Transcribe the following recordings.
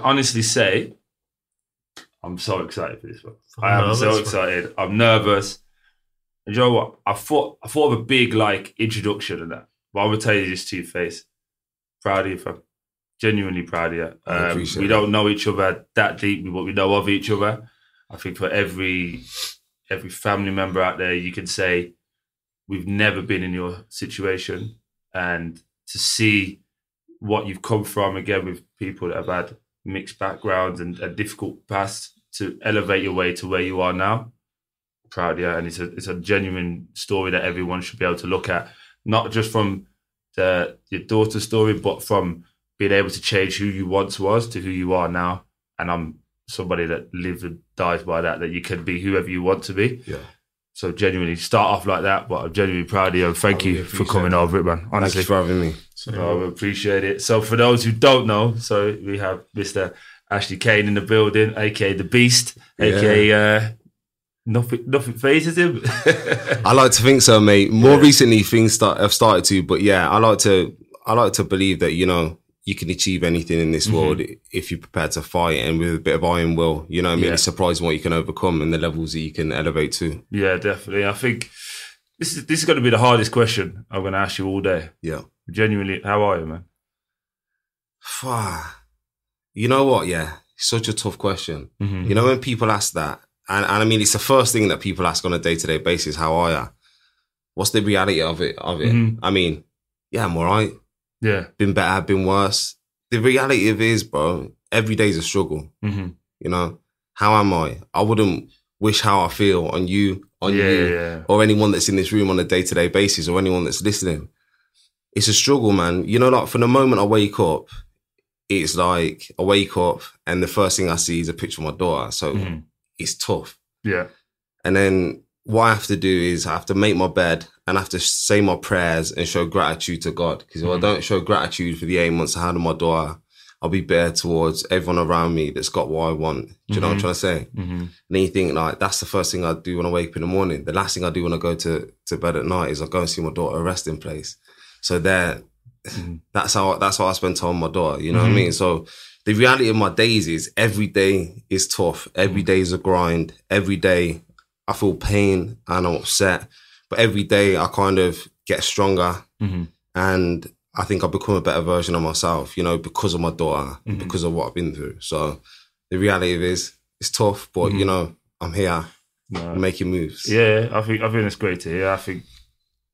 can honestly say, I'm so excited for this one. I'm I am so excited. I'm nervous. And you know what? I thought I thought of a big like introduction and that, but I'm gonna tell you this to your face. Proud of you, fam. Genuinely proud of you. Um, we that. don't know each other that deeply, but we know of each other. I think for every every family member out there, you can say we've never been in your situation, and to see what you've come from again with people that have had mixed backgrounds and a difficult past to elevate your way to where you are now. Proud, yeah, and it's a it's a genuine story that everyone should be able to look at, not just from the your daughter's story, but from being able to change who you once was to who you are now. And I'm somebody that lives and dies by that. That you can be whoever you want to be. Yeah. So genuinely start off like that, but I'm genuinely proud of you. Thank really you for coming over it, man. Honestly. for having me. So, Oh, I appreciate it. So for those who don't know, so we have Mr. Ashley Cain in the building, aka the Beast, aka uh, nothing nothing phases him. I like to think so, mate. More Yeah. recently, things start have started to, but yeah, I like to I like to believe that you know you can achieve anything in this Mhm. world if you're prepared to fight and with a bit of iron will. You know, what I mean, Yeah. it's surprising what you can overcome and the levels that you can elevate to. yeah, definitely. I think this is this is going to be the hardest question I'm going to ask you all day. Yeah. Genuinely, how are you, man? you know what? Yeah, such a tough question. Mm-hmm. You know, when people ask that, and, and I mean, it's the first thing that people ask on a day to day basis. How are you? What's the reality of it? Of it? Mhm. I mean, yeah, I'm all right. Yeah. Been better, been worse. The reality of it is, bro, every day's a struggle. Mm-hmm. You know, how am I? I wouldn't wish how I feel on you, on yeah, you, yeah. or anyone that's in this room on a day to day basis, or anyone that's listening. It's a struggle, man. You know, like from the moment I wake up, it's like I wake up and the first thing I see is a picture of my daughter. So Mhm. it's tough. Yeah. And then what I have to do is I have to make my bed and I have to say my prayers and show gratitude to God. Because if Mhm. I don't show gratitude for the eight months I had on my daughter, I'll be bitter towards everyone around me that's got what I want. Do you know what I'm Mhm. trying to say? Mm-hmm. And then you think like that's the first thing I do when I wake up in the morning. The last thing I do when I go to, to bed at night is I go and see my daughter a resting place. So there, Mhm. that's how that's how I spend time with my daughter. You know what I mean? So the reality of my days is every day is tough. Every day is a grind. Every day I feel pain and I'm upset. But every day I kind of get stronger Mm-hmm. and I think I've become a better version of myself, you know, because of my daughter, Mhm. because of what I've been through. So the reality is it's tough, but Mhm. you know, I'm here No. making moves. Yeah, I think I think it's great to hear. I think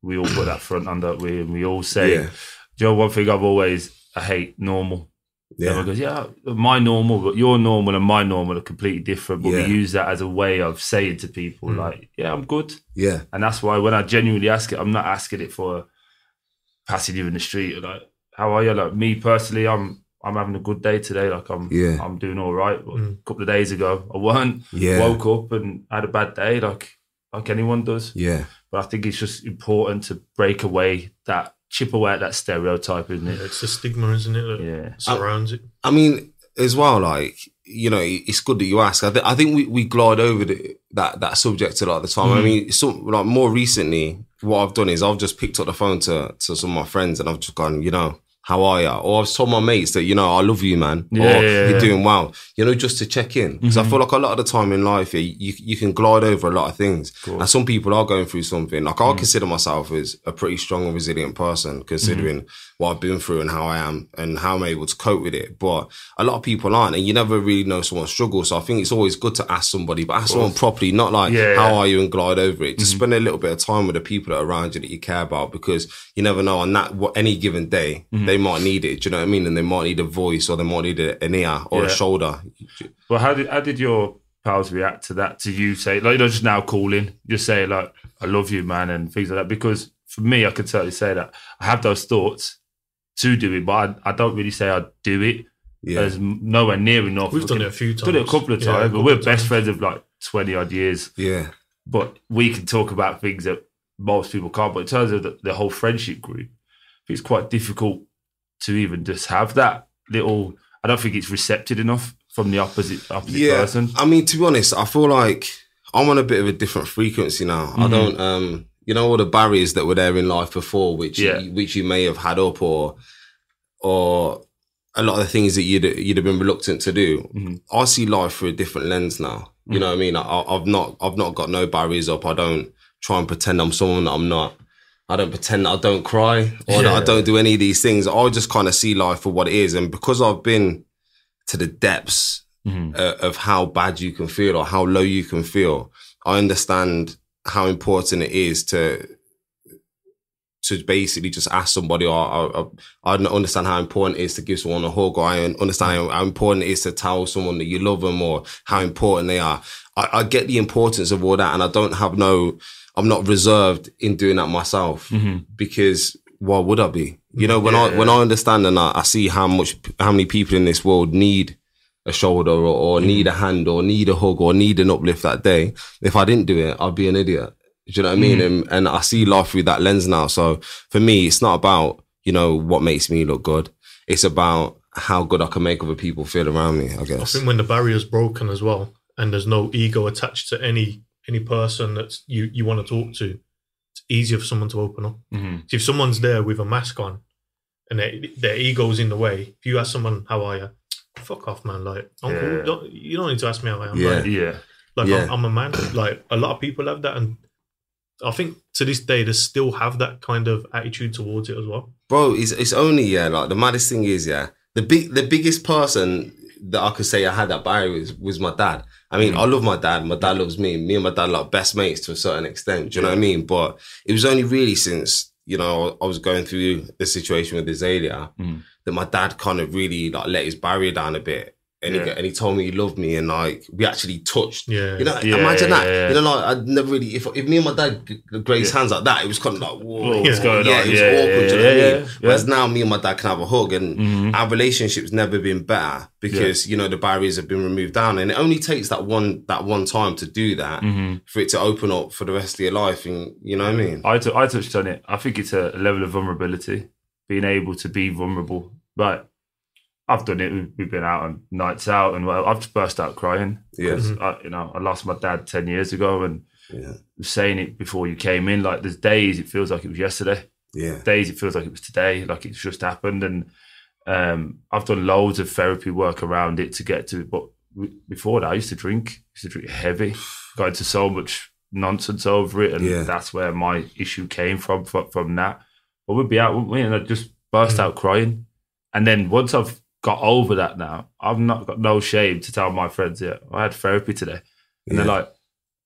we all put that front under we and we all say, Yeah. Do you know one thing I've always I hate normal. Yeah. Everyone goes, yeah, my normal, but your normal and my normal are completely different. But Yeah. we use that as a way of saying to people, Mm. like, yeah, I'm good. Yeah. And that's why when I genuinely ask it, I'm not asking it for passing you in the street. Like, how are you? Like me personally, I'm I'm having a good day today. Like I'm Yeah. I'm doing all right. But Mm. A couple of days ago, I weren't. Yeah. Woke up and had a bad day, like like anyone does. Yeah. But I think it's just important to break away that chip away at that stereotype, isn't it? It's the stigma, isn't it, that Yeah. surrounds it. I mean, as well, like you know, it's good that you ask. I, th- I think we, we glide over the, that that subject a lot of the time. I Mhm. mean, some like more recently, what I've done is I've just picked up the phone to to some of my friends and I've just gone, you know, how are you? Or I've told my mates that you know I love you, man. Yeah, or yeah, you're doing well. You know, just to check in because I Mhm. feel like a lot of the time in life, yeah, you you can glide over a lot of things. Cool. And some people are going through something. Like I Mm. consider myself as a pretty strong and resilient person, considering Mm-hmm. What I've been through and how I am and how I'm able to cope with it. But a lot of people aren't, and you never really know someone's struggle. So I think it's always good to ask somebody, but ask someone properly, not like Yeah, how yeah. are you and glide over it. Just Mhm. spend a little bit of time with the people that are around you that you care about, because you never know on that what any given day Mhm. they might need it. Do you know what I mean? And they might need a voice, or they might need an ear or Yeah. a shoulder. Well, how did how did your pals react to that? To you say like you know just now calling, just say like I love you, man, and things like that. Because for me, I could certainly say that I have those thoughts to do it, but I, I don't really say I do it. Yeah, There's nowhere near enough. We've done it a few times. done it a couple of Yeah, a times, but we're best times. friends of like twenty odd years. yeah, But we can talk about things that most people can't. But in terms of the, the whole friendship group, it's quite difficult to even just have that little. I don't think it's receptive enough from the opposite opposite yeah. person. I mean, to be honest, I feel like I'm on a bit of a different frequency now. I Mhm. don't, um, you know, all the barriers that were there in life before, which Yeah. you, which you may have had up, or or a lot of the things that you'd you'd have been reluctant to do. Mhm. I see life through a different lens now. You know what I mean? I, I've not I've not got no barriers up. I don't try and pretend I'm someone that I'm not. I don't pretend that I don't cry or that I don't do any of these things. I just kind of see life for what it is, and because I've been to the depths Mhm. uh, of how bad you can feel or how low you can feel, I understand how important it is to to basically just ask somebody or, or, or I don't understand how important it is to give someone a hug or I understand how, important it is to tell someone that you love them or how important they are. I, I get the importance of all that and I don't have no, I'm not reserved in doing that myself Mhm. because why would I be? You know, when I, Yeah. when I understand and I, I see how much, how many people in this world need a shoulder or, or need a hand or need a hug or need an uplift that day. If I didn't do it, I'd be an idiot. Do you know what I mean? And, and I see life through that lens now. So for me, it's not about, you know, what makes me look good. It's about how good I can make other people feel around me, I guess. I guess. think when the barrier's broken as well, and there's no ego attached to any any person that you you want to talk to, it's easier for someone to open up. Mhm. So if someone's there with a mask on, and their, their ego's in the way, if you ask someone how are you, fuck off, man. Like, I'm Yeah. Don't, you don't need to ask me how I am. Yeah. Like, Yeah. like Yeah. I'm, I'm a man. Like a lot of people have that, and I think to this day they still have that kind of attitude towards it as well. Bro, it's, it's only, yeah, like the maddest thing is, yeah, the big, the biggest person that I could say I had that barrier was, was my dad. I mean, I love my dad. My dad loves me. Me and my dad are like best mates to a certain extent. Do you know what I mean? But it was only really since, you know, I was going through the situation with Azalea Mm. That my dad kind of really like let his barrier down a bit. And, he, and he told me he loved me and like we actually touched. Yeah. You know, Yeah, imagine yeah, that. yeah. You know, like I'd never really if if me and my dad grazed hands like that, it was kind of like whoa, what's going yeah, on? it was Yeah, awkward. yeah, you know yeah, what I mean? yeah, yeah. Whereas now me and my dad can have a hug and Mhm. our relationship's never been better because you know the barriers have been removed down and it only takes that one that one time to do that Mhm. for it to open up for the rest of your life and you know what I mean I, t- I touched on it. I think it's a level of vulnerability, being able to be vulnerable. But I've done it. We've- been out on nights out, and well, I've just burst out crying. Yeah. 'Cause I, you know, I lost my dad ten years ago, and yeah saying it before you came in. Like there's days it feels like it was yesterday. yeah Days it feels like it was today. Like it's just happened. And um, I've done loads of therapy work around it to get to. But before that, I used to drink. I used to drink heavy. Got into so much nonsense over it, and Yeah. that's where my issue came from. From, from that, but we'd be out, wouldn't we? And I'd just burst Mm. out crying. And then once I've got over that now, I've not got no shame to tell my friends, yeah, I had therapy today. And they're like,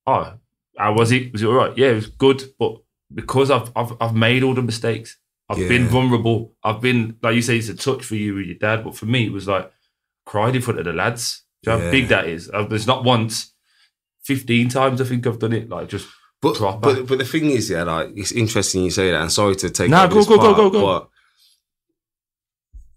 oh, how was it? Was it all right? Yeah, it was good. But because I've I've, I've made all the mistakes, I've been vulnerable. I've been, like you say, it's a touch for you with your dad. But for me, it was like, cried in front of the lads. Do you know how big that is? Uh, There's not once, 15 times I think I've done it. Like just, but, proper. but but the thing is yeah like it's interesting you say that and sorry to take over go, go, go, part, go, go.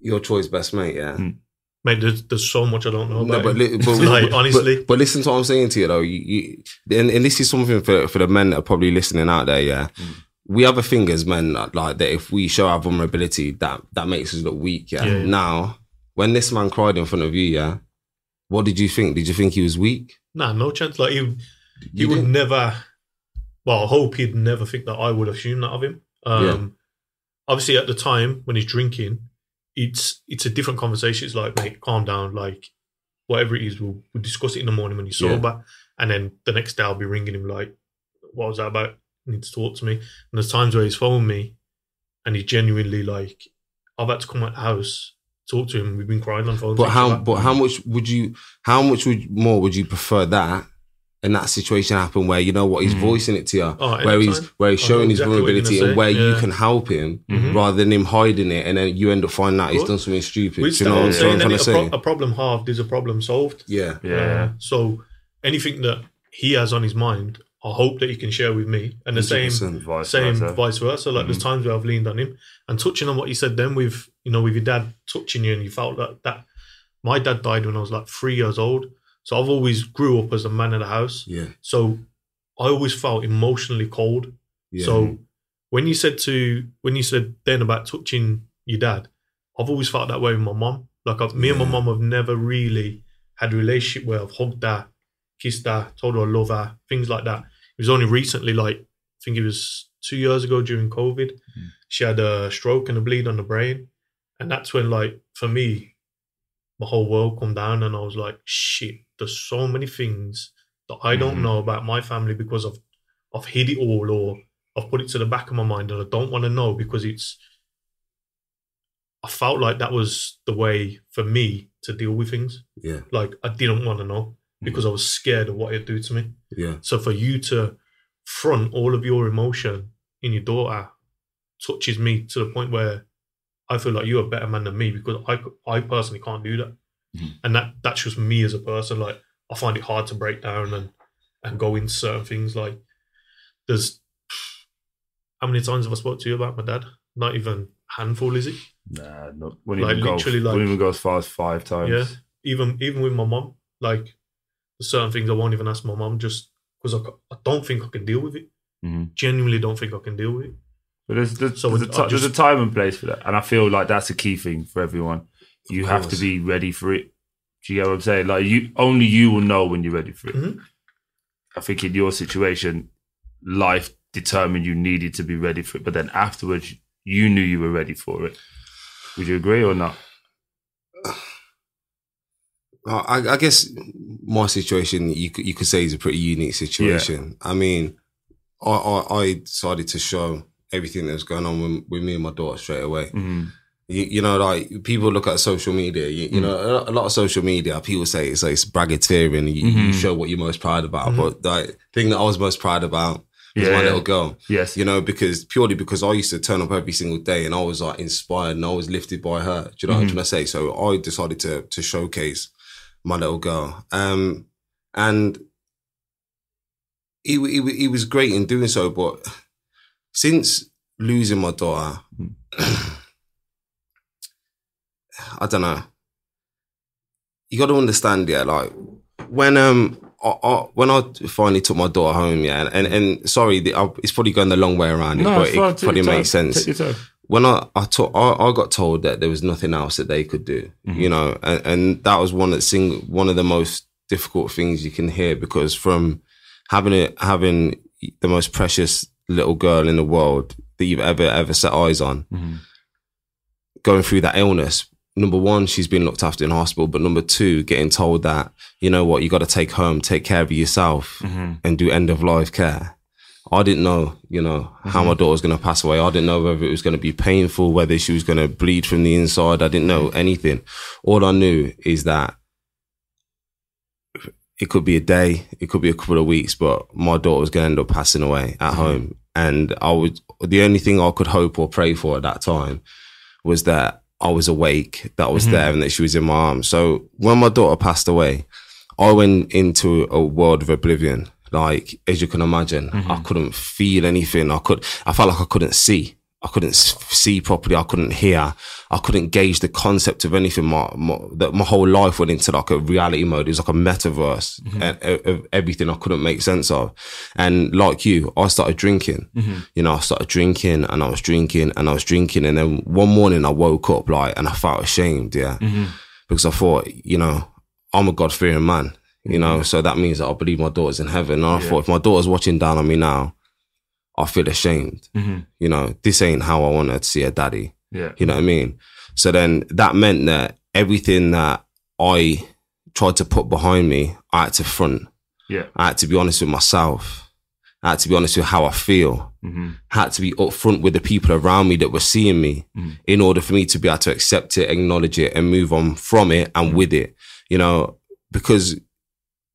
Your choice best mate yeah Mm. Mate, there's, there's so much I don't know No, but, li- but Like, honestly. but, but listen to what I'm saying to you though. You, you, and, and this is something for for the men that are probably listening out there. Yeah, Mm. we have a thing as men like, like that. If we show our vulnerability, that that makes us look weak. Yeah? Yeah. Now, when this man cried in front of you, yeah, what did you think? Did you think he was weak? Nah, no chance. Like he, he would never. Well, I hope he'd never think that I would assume that of him. Um, Yeah. Obviously, at the time when he's drinking, it's it's a different conversation. It's like, mate, calm down. Like whatever it is, we'll, we'll discuss it in the morning when he's Yeah. sober, and then the next day I'll be ringing him like, what was that about? You need to talk to me. And there's times where he's phoned me, and he genuinely like, I've had to come the house, talk to him. We've been crying on phone. But how? other. But how much would you? How much would more would you prefer that? And that situation happen where you know what he's Mhm. voicing it to you, Oh, where he's anytime. where he's showing his exactly what vulnerability and where say, you can help him Mhm. rather than him hiding it, and then you end up finding out he's done something stupid. Which Do you know what I'm I'm saying? saying, trying to a, say? a problem halved is a problem solved. Yeah, yeah. Uh, so anything that he has on his mind, I hope that he can share with me. And the same Vice same versa. vice versa. Like there's times where I've leaned on him and touching on what he said then with you know with your dad touching you and you felt that that my dad died when I was like three years old. So I've always grew up as a man of the house. yeah, So I always felt emotionally cold. yeah. So when you said to when you said then about touching your dad, I've always felt that way with my mom. Like I've, me and my mom have never really had a relationship where I've hugged her, kissed her, told her I love her, things like that. It was only recently, like I think it was two years ago during COVID, mm. she had a stroke and a bleed on the brain, and that's when like for me my whole world come down, and I was like, shit. There's so many things that I don't Mhm. know about my family because I've I've hid it all or I've put it to the back of my mind, and I don't want to know because it's. I felt like that was the way for me to deal with things. Yeah, Like I didn't want to know because I was scared of what it'd do to me. yeah, So for you to front all of your emotion in your daughter touches me to the point where I feel like you're a better man than me because I I personally can't do that, Mhm. and that that's just me as a person. Like I find it hard to break down and and go into certain things. Like there's how many times have I spoke to you about my dad? Not even handful, is it? Nah, not when Like, even go. literally, like- wouldn't even go as far as five times. Yeah. Even even with my mom, like there's certain things I won't even ask my mom just because I, I don't think I can deal with it. Mhm. Genuinely don't think I can deal with it. But there's there's, So there's, a ti- just- there's a time and place for that, and I feel like that's a key thing for everyone. You have to be ready for it. Do you get what I'm saying? Like you, only you will know when you're ready for it. Mhm. I think in your situation, life determined you needed to be ready for it, but then afterwards, you knew you were ready for it. Would you agree or not? I, I guess my situation you could you could say is a pretty unique situation. I mean, I, I I decided to show everything that was going on with, with me and my daughter straight away. Mm. You, you know, like people look at social media. You, you know, a, lot of social media, people say it's like it's braggatorial. You, you Mhm. show what you're most proud about. Mhm. But the thing that I was most proud about was Yeah, my yeah. little girl. Yes. You know, because purely because I used to turn up every single day and I was like inspired and I was lifted by her. Do you know what I'm trying to say? So I decided to to showcase my little girl. Um, and he, he, he was great in doing so, but since losing my daughter, I don't know. You got to understand, yeah. Like when um I, I, when I finally took my daughter home, yeah, and and, and sorry, the, I, it's probably going the long way around it, but fine. it probably makes sense when I I, took, I I got told that there was nothing else that they could do, Mhm. you know, and, and that was one of the sing, one of the most difficult things you can hear because from having it having the most precious little girl in the world that you've ever ever set eyes on, Mhm. going through that illness. Number one, she's been looked after in hospital, but number two, getting told that you know what, you got to take home, take care of yourself, Mhm. and do end of life care. I didn't know, you know, how my daughter was going to pass away. I didn't know whether it was going to be painful, whether she was going to bleed from the inside. I didn't know anything. All I knew is that it could be a day, it could be a couple of weeks, but my daughter was going to end up passing away at home. And I was, the only thing I could hope or pray for at that time was that I was awake, that I was Mhm. there and that she was in my arms. So when my daughter passed away, I went into a world of oblivion. Like, as you can imagine, I couldn't feel anything. I could, I felt like I couldn't see. I couldn't see properly. I couldn't hear. I couldn't gauge the concept of anything. My, my, that my whole life went into like a reality mode. It was like a metaverse and, mm-hmm. of everything I couldn't make sense of. And like you, I started drinking. Mm-hmm. You know, I started drinking and I was drinking and I was drinking. And then one morning I woke up like, and I felt ashamed. Yeah. Mm-hmm. Because I thought, you know, I'm a God fearing man, you know, so that means that I believe my daughter's in heaven. And I Yeah. thought, if my daughter's watching down on me now, I feel ashamed. Mhm. You know, this ain't how I want her to see a daddy. Yeah. You know what I mean? So then that meant that everything that I tried to put behind me, I had to front. Yeah. I had to be honest with myself. I had to be honest with how I feel. Mhm. I had to be upfront with the people around me that were seeing me Mm. in order for me to be able to accept it, acknowledge it, and move on from it and with it. You know, because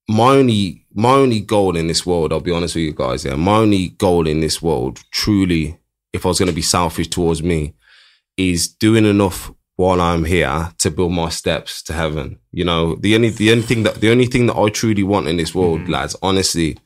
my only my only goal in this world, I'll be honest with you guys, yeah, my only goal in this world, truly, if I was going to be selfish towards me, is doing enough while I'm here to build my steps to heaven. You know, the only the only thing that the only thing that I truly want in this world, Mhm. lads, honestly,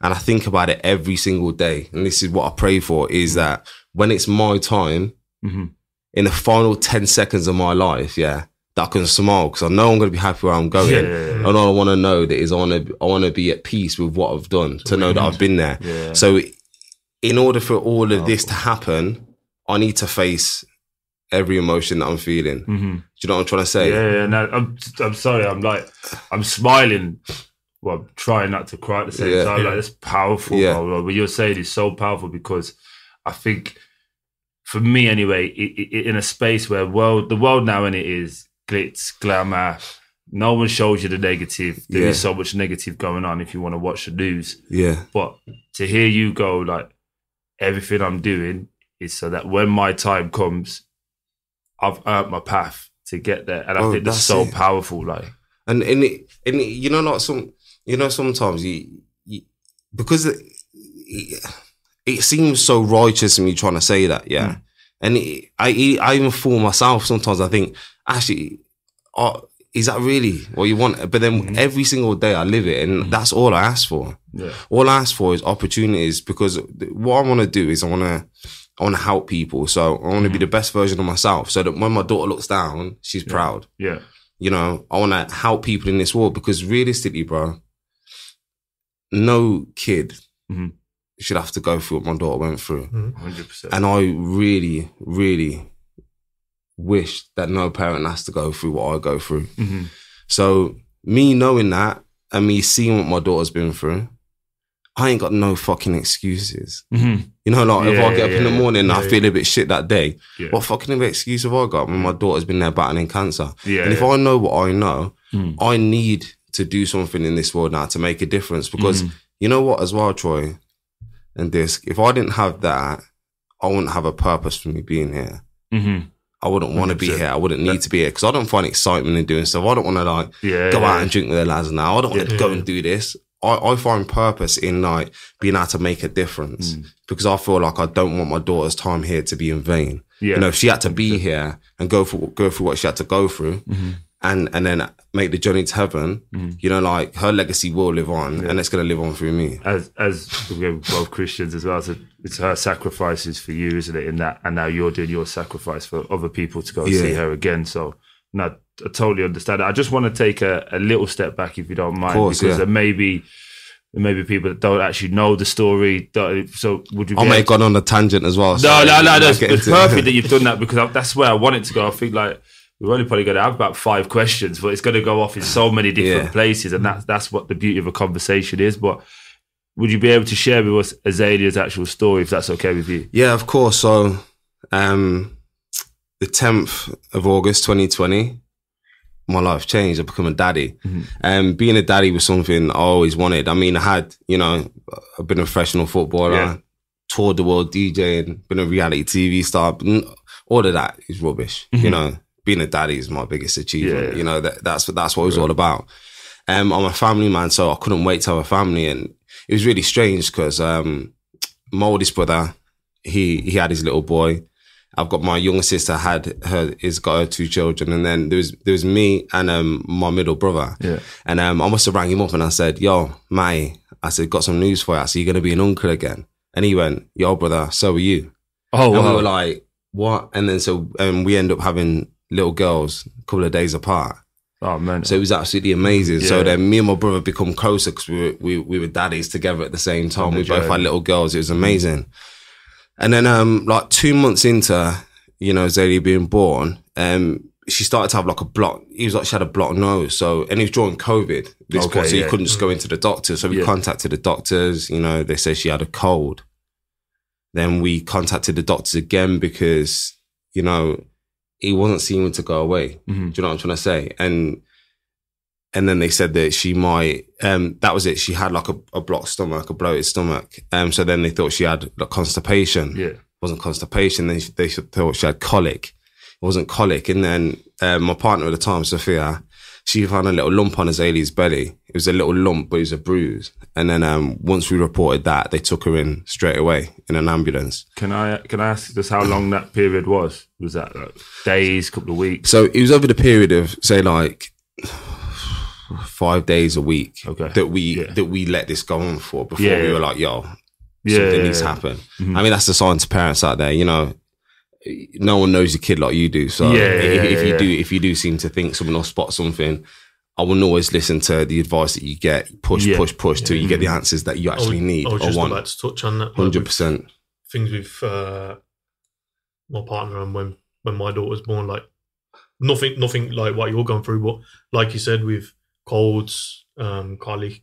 and I think about it every single day, and this is what I pray for, is that when it's my time, Mhm. in the final 10 seconds of my life, yeah, that I can smile because I know I'm going to be happy where I'm going. Yeah, yeah, yeah. And all I want to know that is I want to, I want to be at peace with what I've done, to know that I've been there. So, in order for all of Oh. this to happen, I need to face every emotion that I'm feeling. Do Mhm. you know what I'm trying to say? Yeah, yeah, no, I'm, I'm sorry. I'm like, I'm smiling. Well, I'm trying not to cry at the same time. Like, it's powerful. Yeah. bro. What you're saying is so powerful because I think, for me anyway, i i in a space where world, the world now in it is glitz, glamour. No one shows you the negative. There is Yeah. so much negative going on if you want to watch the news. Yeah. But to hear you go like everything I'm doing is so that when my time comes, I've earned my path to get there, and I Oh, think that's that's so it. powerful. Like, And and it, and it, you know, like some, you know, sometimes you, you because it, it, seems so righteous in me trying to say that, yeah. Mm. And I I even fool myself sometimes. I think actually, uh, is that really what you want? But then Mhm. every single day I live it, and that's all I ask for. yeah, All I ask for is opportunities because what I want to do is I want to. I want to help people, so I want to be Mhm. the best version of myself, so that when my daughter looks down, she's Yeah. proud yeah, you know, I want to help people in this world because realistically, bro, no kid Mhm. Should have to go through what my daughter went through. hundred percent. And I really, really wish that no parent has to go through what I go through. hmm So, me knowing that and me seeing what my daughter's been through, I ain't got no fucking excuses. hmm You know, like if I get up yeah, in the yeah. morning and I Yeah, feel a bit shit that day, Yeah. what fucking excuse have I got when my daughter's been there battling cancer? Yeah, and if. I know what I know, Mm. I need to do something in this world now to make a difference because Mhm. you know what, as well, Troy and Disc, if I didn't have that, I wouldn't have a purpose for me being here. hmm I wouldn't want to be here. I wouldn't need to be here because I don't find excitement in doing stuff. I don't want to like yeah, go yeah. out and drink with the lads now. I don't want to Yeah. go and do this. I, I find purpose in like being able to make a difference Mm. because I feel like I don't want my daughter's time here to be in vain. yeah. You know, if she had to be here and go for go through what she had to go through, Mhm. and and then make the journey to heaven, Mhm. you know, like her legacy will live on, Yeah. and it's gonna live on through me. as as we're both Christians as well, so it's her sacrifices for you, isn't it? In that, and now you're doing your sacrifice for other people to go Yeah. see her again. So, no, I totally understand. I just want to take a, a little step back, if you don't mind, course, because yeah. there may be there may be people that don't actually know the story. So, would you? I may have gone on a tangent as well. no, so no, no, no. It's, it's perfect that you've done that because I, that's where I want it to go. I think like we're only probably going to have about five questions, but it's going to go off in so many different Yeah. places, and that's that's what the beauty of a conversation is. But would you be able to share with us Azalea's actual story, if that's okay with you? Yeah, of course. So, um, the tenth of August, twenty twenty, my life changed. I become a daddy. Mhm. Um, being a daddy was something I always wanted. I mean, I had, you know, I've been a professional footballer, Yeah. toured the world DJing, been a reality TV star. All of that is rubbish. You Mhm. know, being a daddy is my biggest achievement. Yeah. You know, that, that's what that's what it was all about. Um, I'm a family man, so I couldn't wait to have a family, and it was really strange because um, my oldest brother, he he had his little boy. I've got my younger sister had her is got her two children, and then there was there was me and um my middle brother. Yeah. And um, I must have rang him up and I said, "Yo, Mai," I said, "Got some news for you. I said, you're gonna be an uncle again." And he went, "Yo, brother, so are you." Oh, and we were like, "What?" And then so um, we end up having little girls a couple of days apart. oh man. So it was absolutely amazing. So then me and my brother become closer because we were, we, we were daddies together at the same time. We both had little girls. It was amazing. And then um like two months into, you know, Zadie being born, um, she started to have like a block. He was like she had a blocked nose. So and he was during COVID. This Okay, point, so yeah. you couldn't just go into the doctor. So we Yeah. contacted the doctors. You know, they said she had a cold. Then we contacted the doctors again because you know he wasn't seeming to go away. Mhm. Do you know what I'm trying to say? And and then they said that she might. Um, that was it. She had like a, a blocked stomach, a bloated stomach. Um, so then they thought she had like constipation. Yeah. It wasn't constipation. They they thought she had colic. It wasn't colic. And then um, my partner at the time, Sophia, she found a little lump on Azalea's belly. It was a little lump, but it was a bruise. And then um, once we reported that, they took her in straight away in an ambulance. Can I can I ask just how long that period was? Was that like days, couple of weeks? So it was over the period of say like five days a week Okay. that we Yeah. that we let this go on for before Yeah, we were like, yo, Yeah, something needs to happen. Mhm. I mean, that's the sign to parents out there, you know. No one knows your kid like you do. So if, if you do if you do seem to think someone will spot something, I will always listen to the advice that you get, push, Yeah. push, push till you get the Mhm. answers that you I actually was- need I was just want. about to touch on that. Hundred percent. Things with uh, my partner and when when my daughter was born, like nothing, nothing like what you're going through, but like you said, with colds, um, colic,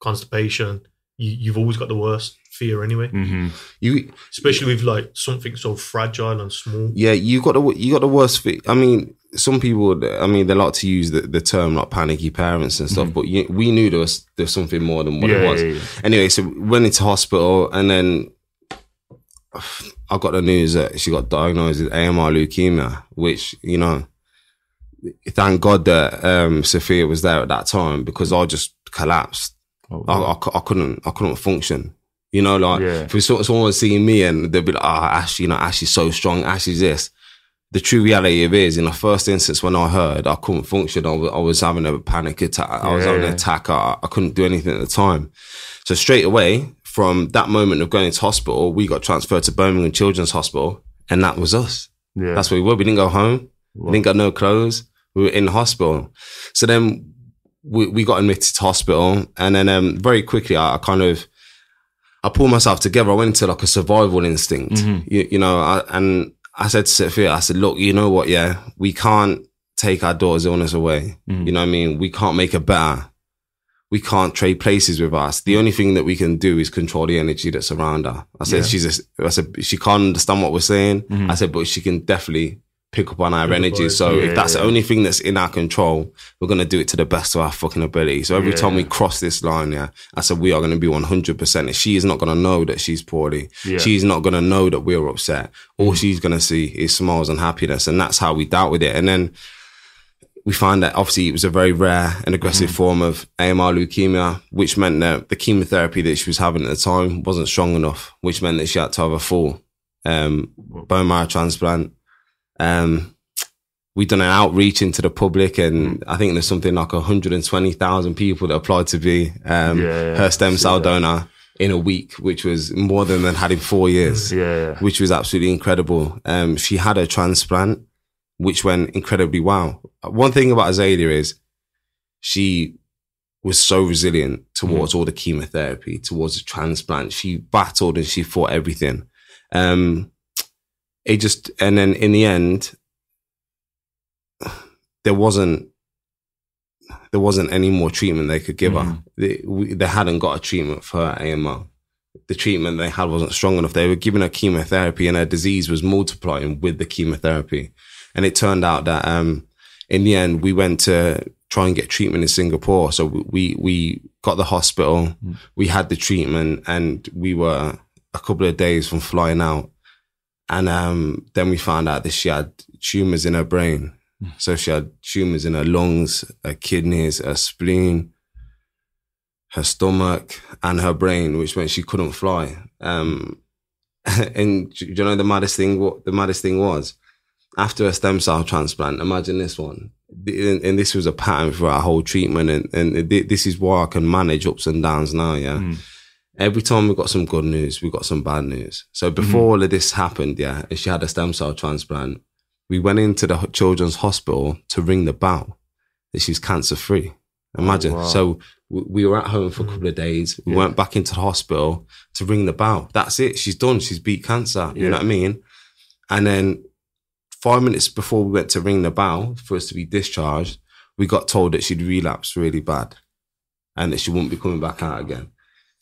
constipation, you, you've always got the worst fear anyway. hmm You Especially with like something so fragile and small. yeah, you got the you got the worst. fear. I mean, some people. I mean, they like to use the, the term like panicky parents and stuff, but you, we knew there was there's something more than what Mm-hmm. Yeah, it was. yeah, yeah. Anyway, so went into hospital and then I got the news that she got diagnosed with AML leukemia, which you know, thank God that um, Sophia was there at that time because I just collapsed. Oh, I, I, I couldn't I couldn't function. You know, like Yeah. if so- someone was seeing me and they'd be like, "Ah, Ash, you know, Ash is so strong. Ash is this." The true reality of it is, in the first instance, when I heard I couldn't function, I was, I was having a panic attack. I was Yeah, having yeah. an attack. I, I couldn't do anything at the time. So straight away, from that moment of going into hospital, we got transferred to Birmingham Children's Hospital, and that was us. yeah. That's where we were. We didn't go home. We didn't got no clothes. We were in the hospital. So then we, we got admitted to hospital. And then um, very quickly, I, I kind of, I pulled myself together. I went into like a survival instinct, Mhm. you, you know, I, and I said to Sophia, I said, look, you know what? Yeah, we can't take our daughter's illness away. Mhm. You know what I mean? We can't make her better. We can't trade places with us. The only thing that we can do is control the energy that's around her. I said, Yeah. she's a, I said, she can't understand what we're saying. Mhm. I said, but she can definitely pick up on our Pick energy. So Yeah, if that's the only thing that's in our control, we're going to do it to the best of our fucking ability. So every Yeah, time we cross this line, yeah, I said, we are going to be 100%. And she is not going to know that she's poorly. Yeah. She's not going to know that we're upset. All she's going to see is smiles and happiness. And that's how we dealt with it. And then we find that obviously it was a very rare and aggressive form of AML leukemia, which meant that the chemotherapy that she was having at the time wasn't strong enough, which meant that she had to have a full um, bone marrow transplant. Um, we done an outreach into the public, and I think there's something like 120,000 people that applied to be um, Yeah, yeah. her stem cell that. donor in a week, which was more than they'd had in four years yeah, which was absolutely incredible. Um, she had a transplant, which went incredibly well. One thing about Azalea is she was so resilient towards all the chemotherapy, towards the transplant. She battled and she fought everything. Um, it just, and then in the end, there wasn't, there wasn't any more treatment they could give her. They, we, they hadn't got a treatment for her AML the treatment they had wasn't strong enough. They were giving her chemotherapy and her disease was multiplying with the chemotherapy. And it turned out that, um, in the end, we went to try and get treatment in Singapore. So we, we got the hospital, we had the treatment and we were a couple of days from flying out. And, um, then we found out that she had tumors in her brain. So she had tumors in her lungs, her kidneys, her spleen, her stomach and her brain, which meant she couldn't fly. Um, and do you know the maddest thing? What the maddest thing was after a stem cell transplant. Imagine this one, and, and this was a pattern for our whole treatment, and and this is why I can manage ups and downs now. Yeah. Mm. Every time we got some good news, we got some bad news. So mm-hmm. before all of this happened, yeah, and she had a stem cell transplant, we went into the children's hospital to ring the bell that she was cancer free. Imagine. Oh, wow. So we were at home for a mm. couple of days. We Yeah. went back into the hospital to ring the bell. That's it. She's done. She's beat cancer. You Yeah. know what I mean? And then five minutes before we went to ring the bell for us to be discharged, we got told that she'd relapsed really bad and that she wouldn't be coming back out again.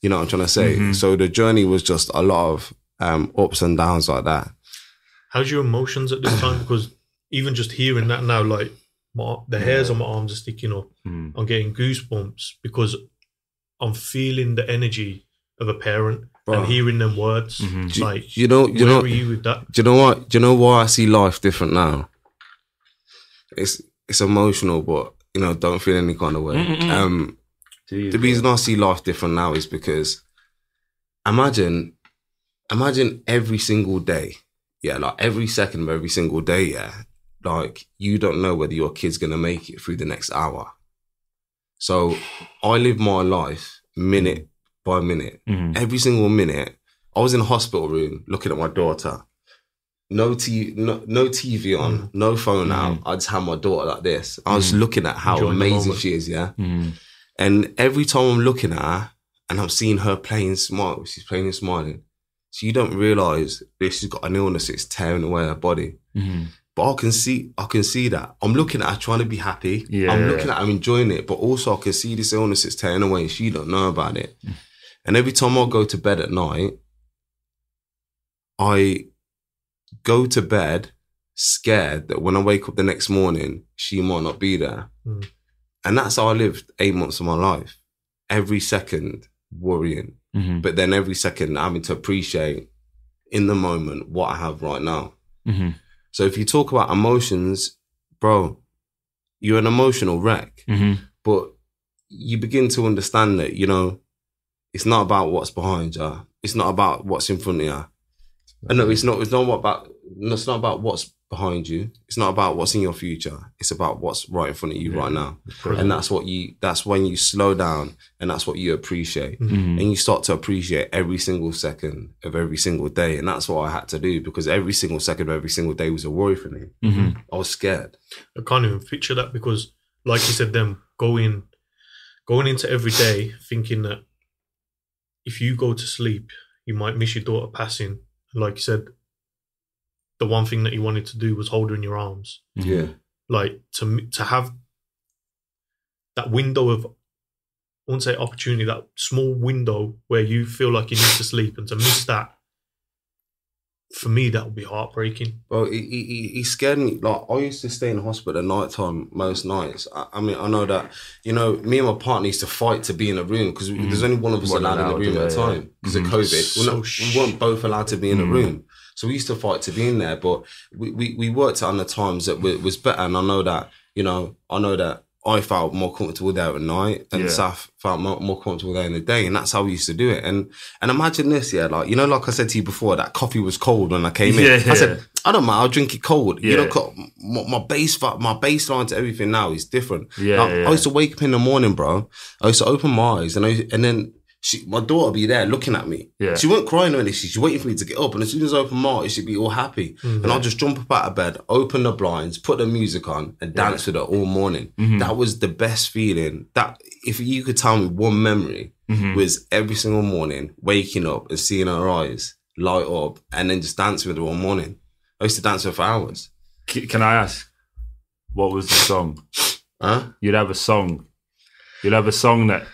You know what I'm trying to say? Mhm. So the journey was just a lot of um, ups and downs like that. How's your emotions at this time? Because even just hearing that now, like my, the hairs on my arms are sticking up. Mm. I'm getting goosebumps because I'm feeling the energy of a parent Bro. and hearing them words. Mhm. Do, Like, you know, you where know, were you with that? Do you know what? Do you know why I see life different now? It's it's emotional, but you know, don't feel any kind of way. Mm-mm-mm. Um, Jeez, the reason I see life different now is because imagine, imagine every single day, yeah, like every second of every single day, yeah, like you don't know whether your kid's gonna make it through the next hour. So I live my life minute by minute Mhm. every single minute. I was in a hospital room looking at my daughter. No T, no, no TV on, mm. no phone out. Mm. I just had my daughter like this. I was mm. looking at how Enjoying amazing she is, yeah. And every time I'm looking at her and I'm seeing her playing smile, she's playing and smiling. So you don't realize that she's got an illness that's tearing away her body. Mhm. But I can see, I can see that. I'm looking at her trying to be happy. Yeah. I'm looking at her enjoying it, but also I can see this illness is tearing away and she don't know about it. And every time I go to bed at night, I go to bed scared that when I wake up the next morning, she might not be there. Mm. And that's how I lived eight months of my life. Every second worrying, Mm-hmm. but then every second having to appreciate in the moment what I have right now. Mm-hmm. So if you talk about emotions, bro, you're an emotional wreck, Mm-hmm. but you begin to understand that, you know, it's not about what's behind you. It's not about what's in front of you. I know it's not. It's not about. no, It's not about what's behind you. It's not about what's in your future. It's about what's right in front of you Yeah. right now. Present. And that's what you. That's when you slow down, and that's what you appreciate, Mm-hmm. and you start to appreciate every single second of every single day. And that's what I had to do because every single second of every single day was a worry for me. Mm-hmm. I was scared. I can't even picture that because, like you said, them going going into every day thinking that if you go to sleep, you might miss your daughter passing. Like you said, the one thing that you wanted to do was hold her in your arms. Yeah. Like to to have that window of, I won't say opportunity, that small window where you feel like you need to sleep, and to miss that, for me, that would be heartbreaking. Bro, he, he, he- he scared me. Like I used to stay in the hospital at night time most nights. I, I mean, I know that you know me and my partner used to fight to be in a room because there's only one of us allowed, allowed, in the room at a yeah, yeah. time because Mhm. of COVID. We're not, sh- we weren't both allowed to be in a Mhm. room, so we used to fight to be in there. But we we, we worked on the times that wa- was better, and I know that you know I know that. I felt more comfortable there at night, and Yeah. Saf felt more, more comfortable there in the day, and that's how we used to do it. And and imagine this, yeah, like you know, like I said to you before, that coffee was cold when I came in. Yeah, I said. I don't mind. I'll drink it cold. You know, my, my base, my baseline to everything now is different. Yeah, Like, yeah. I used to wake up in the morning, bro. I used to open my eyes, and I, and then she, my daughter be there looking at me. Yeah. She wasn't crying or anything. She's waiting for me to get up, and as soon as I open my eyes, she'd be all happy. Mhm. And I'll just jump up out of bed, open the blinds, put the music on, and dance with her all morning. Mhm. That was the best feeling. That if you could tell me one memory Mhm. was every single morning waking up and seeing her eyes light up, and then just dancing with her all morning. I used to dance with her for hours. Can I ask, what was the song? Huh? You'd have a song. You'd have a song that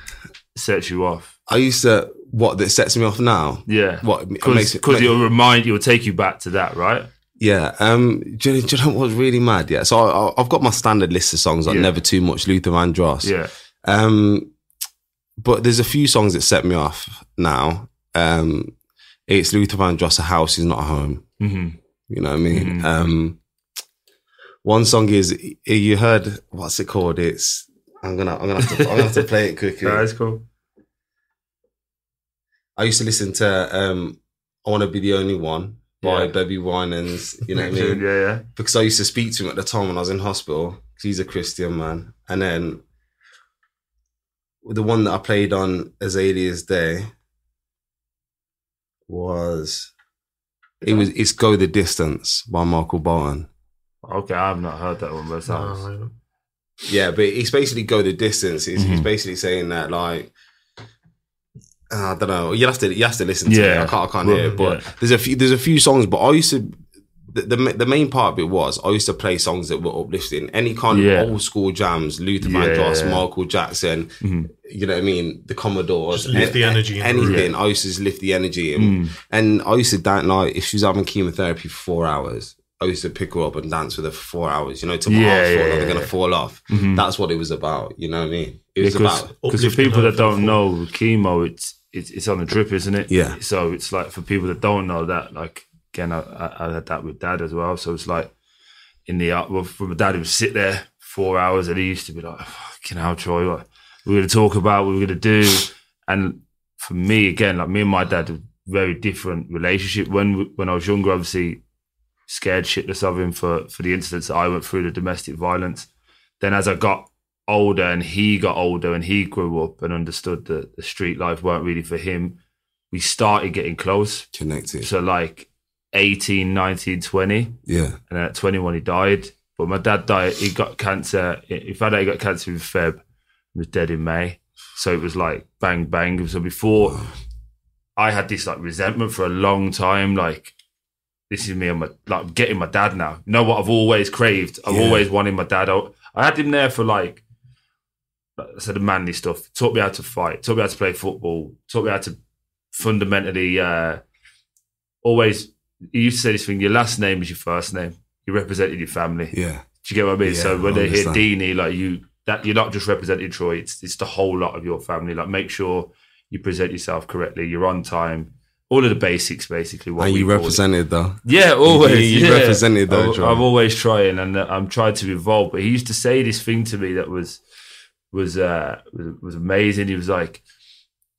sets you off. I used to what that sets me off now. Yeah. What makes it- because you'll remind you'll take you back to that, right? Yeah. Um. Do you, do you know what's really mad? Yeah. So I, I've got my standard list of songs like Yeah. "Never Too Much," Luther Vandross. Yeah. Um. But there's a few songs that set me off now. Um. It's Luther Vandross. A house is not a home. hmm You know what I mean? Mhm. Um. One song is you heard what's it called? It's I'm gonna I'm gonna have to, I'm gonna have to play it quickly. That's cool. I used to listen to um I Wanna Be the Only One by Yeah. BeBe Winans, you know what I mean? Yeah, yeah. Because I used to speak to him at the time when I was in hospital, 'cause he's a Christian man. And then the one that I played on Azalea's Day was it was it's Go the Distance by Michael Bolton. Okay, I've not heard that one, but sounds. No, Yeah, but it's basically go the distance. It's, He's Mhm. basically saying that like I don't know. You have to you have to listen to it. I can't I can't hear it. But yeah. there's a few there's a few songs. But I used to the, the the main part of it was I used to play songs that were uplifting. Any kind Yeah. of old school jams, Luther Yeah, Vandross. Michael Jackson. Mhm. You know what I mean? The Commodores. Just lift the energy in the Anything. I used to just lift the energy. And, Mm. and I used to dance like if she was having chemotherapy for four hours. I used to pick her up and dance with her for four hours. You know, till my Yeah, heart yeah, thought like yeah, they're gonna fall off. Mhm. That's what it was about. You know what I mean? It was Because about because for people that don't know, chemo, it's it's it's on a drip, isn't it? Yeah. So it's like for people that don't know that, like again, I, I, I had that with dad as well. So it's like in the uh, well, for my dad, he would sit there four hours, and he used to be like, oh, "Fucking hell, Troy, what we're going to talk about, what we're going to do." And for me, again, like me and my dad, a very different relationship. When when I was younger, obviously scared shitless of him for for the incidents that I went through, the domestic violence. Then as I got older and he got older and he grew up and understood that the street life weren't really for him, we started getting close. connected. So like 18, 19, 20. Yeah. And then at 21, he died. But my dad died. He got cancer. He found out he got cancer in Feb. He was dead in May. So it was like bang, bang. So before, I had this like resentment for a long time. Like, this is me and my, like, I'm getting my dad now. You know what I've always craved? I've Yeah. always wanted my dad. I, I had him there for like, I said the manly stuff. Taught me how to fight. Taught me how to play football. Taught me how to fundamentally uh, always. He used to say this thing: your last name is your first name. You represented your family. Yeah. Do you get what I mean? Yeah, so when I they hear. Deeney, like you, that you're not just representing Troy. It's it's the whole lot of your family. Like make sure you present yourself correctly. You're on time. All of the basics, basically. What and you call it. represented though. Yeah, always. You- you yeah. represented that, I'm, I'm always trying, and uh, I'm trying to evolve. But he used to say this thing to me that was was uh was, was amazing. He was like,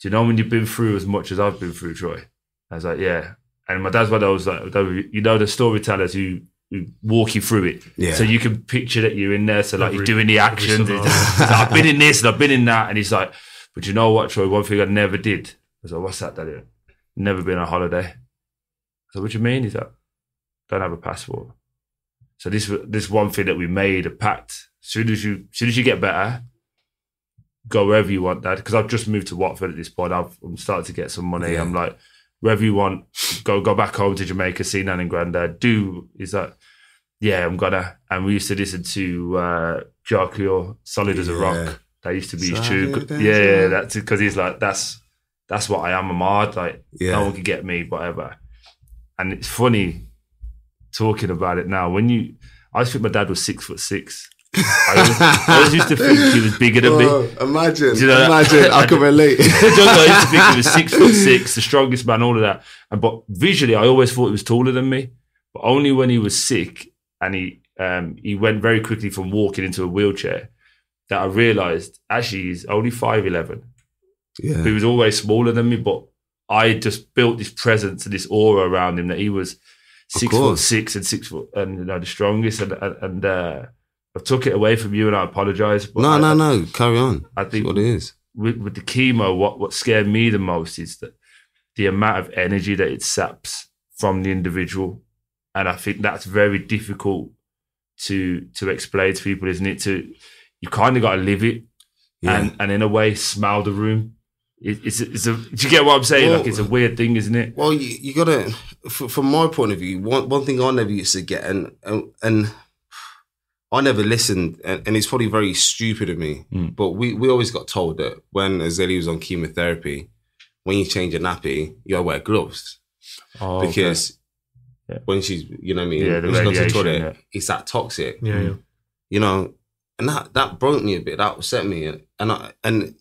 "Do you know when you've been through as much as I've been through, Troy?" I was like, "Yeah." And my dad's one of those like, you know, the storytellers who, who walk you through it, Yeah. so you can picture that you're in there. So like Every- you're doing the every actions. like, I've been in this and I've been in that, and he's like, "But you know what, Troy? One thing I never did." I was like, "What's that, Daddy?" Never been on holiday. So what do you mean? He's like, don't have a passport. So this this one thing that we made a pact. Soon as you soon as you get better, go wherever you want, Dad. Because I've just moved to Watford at this point. I've, I'm starting to get some money. Yeah. I'm like, wherever you want, go go back home to Jamaica, see Nan and Granddad. Do is that? Yeah, I'm gonna. And we used to listen to uh, Jarkio, Solid as a Rock. That used to be his tune. Yeah, yeah, that's because he's like that's that's what I am. I'm hard. Like Yeah. no one can get me, whatever. And it's funny talking about it now. When you, I think my dad was six foot six. I always, I always used to think he was bigger than me. Imagine, you know imagine. I can relate. I used to think he was six foot six, the strongest man, all of that. And but visually, I always thought he was taller than me. But only when he was sick and he um, he went very quickly from walking into a wheelchair that I realised actually he's only five eleven. yeah. He was always smaller than me, but I just built this presence and this aura around him that he was six foot six and six foot and you know the strongest and and, and uh, I took it away from you and I apologise. But No, I, no, no. Carry on. I That's think what it is. with, with the chemo, what what scared me the most is that the amount of energy that it saps from the individual, and I think that's very difficult to to explain to people, isn't it? To you kind of got to live it, Yeah. and and in a way, smell the room. It, it's it's a. Do you get what I'm saying? Well- like it's a weird thing, isn't it? Well, you, you gotta. From my point of view, one one thing I never used to get, and and, and I never listened, and, and it's probably very stupid of me, Mm. but we we always got told that when Azaylia was on chemotherapy, when you change a nappy, you gotta wear gloves Oh, because Yeah. when she's, you know what I mean, Yeah, the when she goes to the radiation, toilet, yeah. it's that toxic. Yeah, Mm. yeah. you know, and that that broke me a bit. That upset me, and I and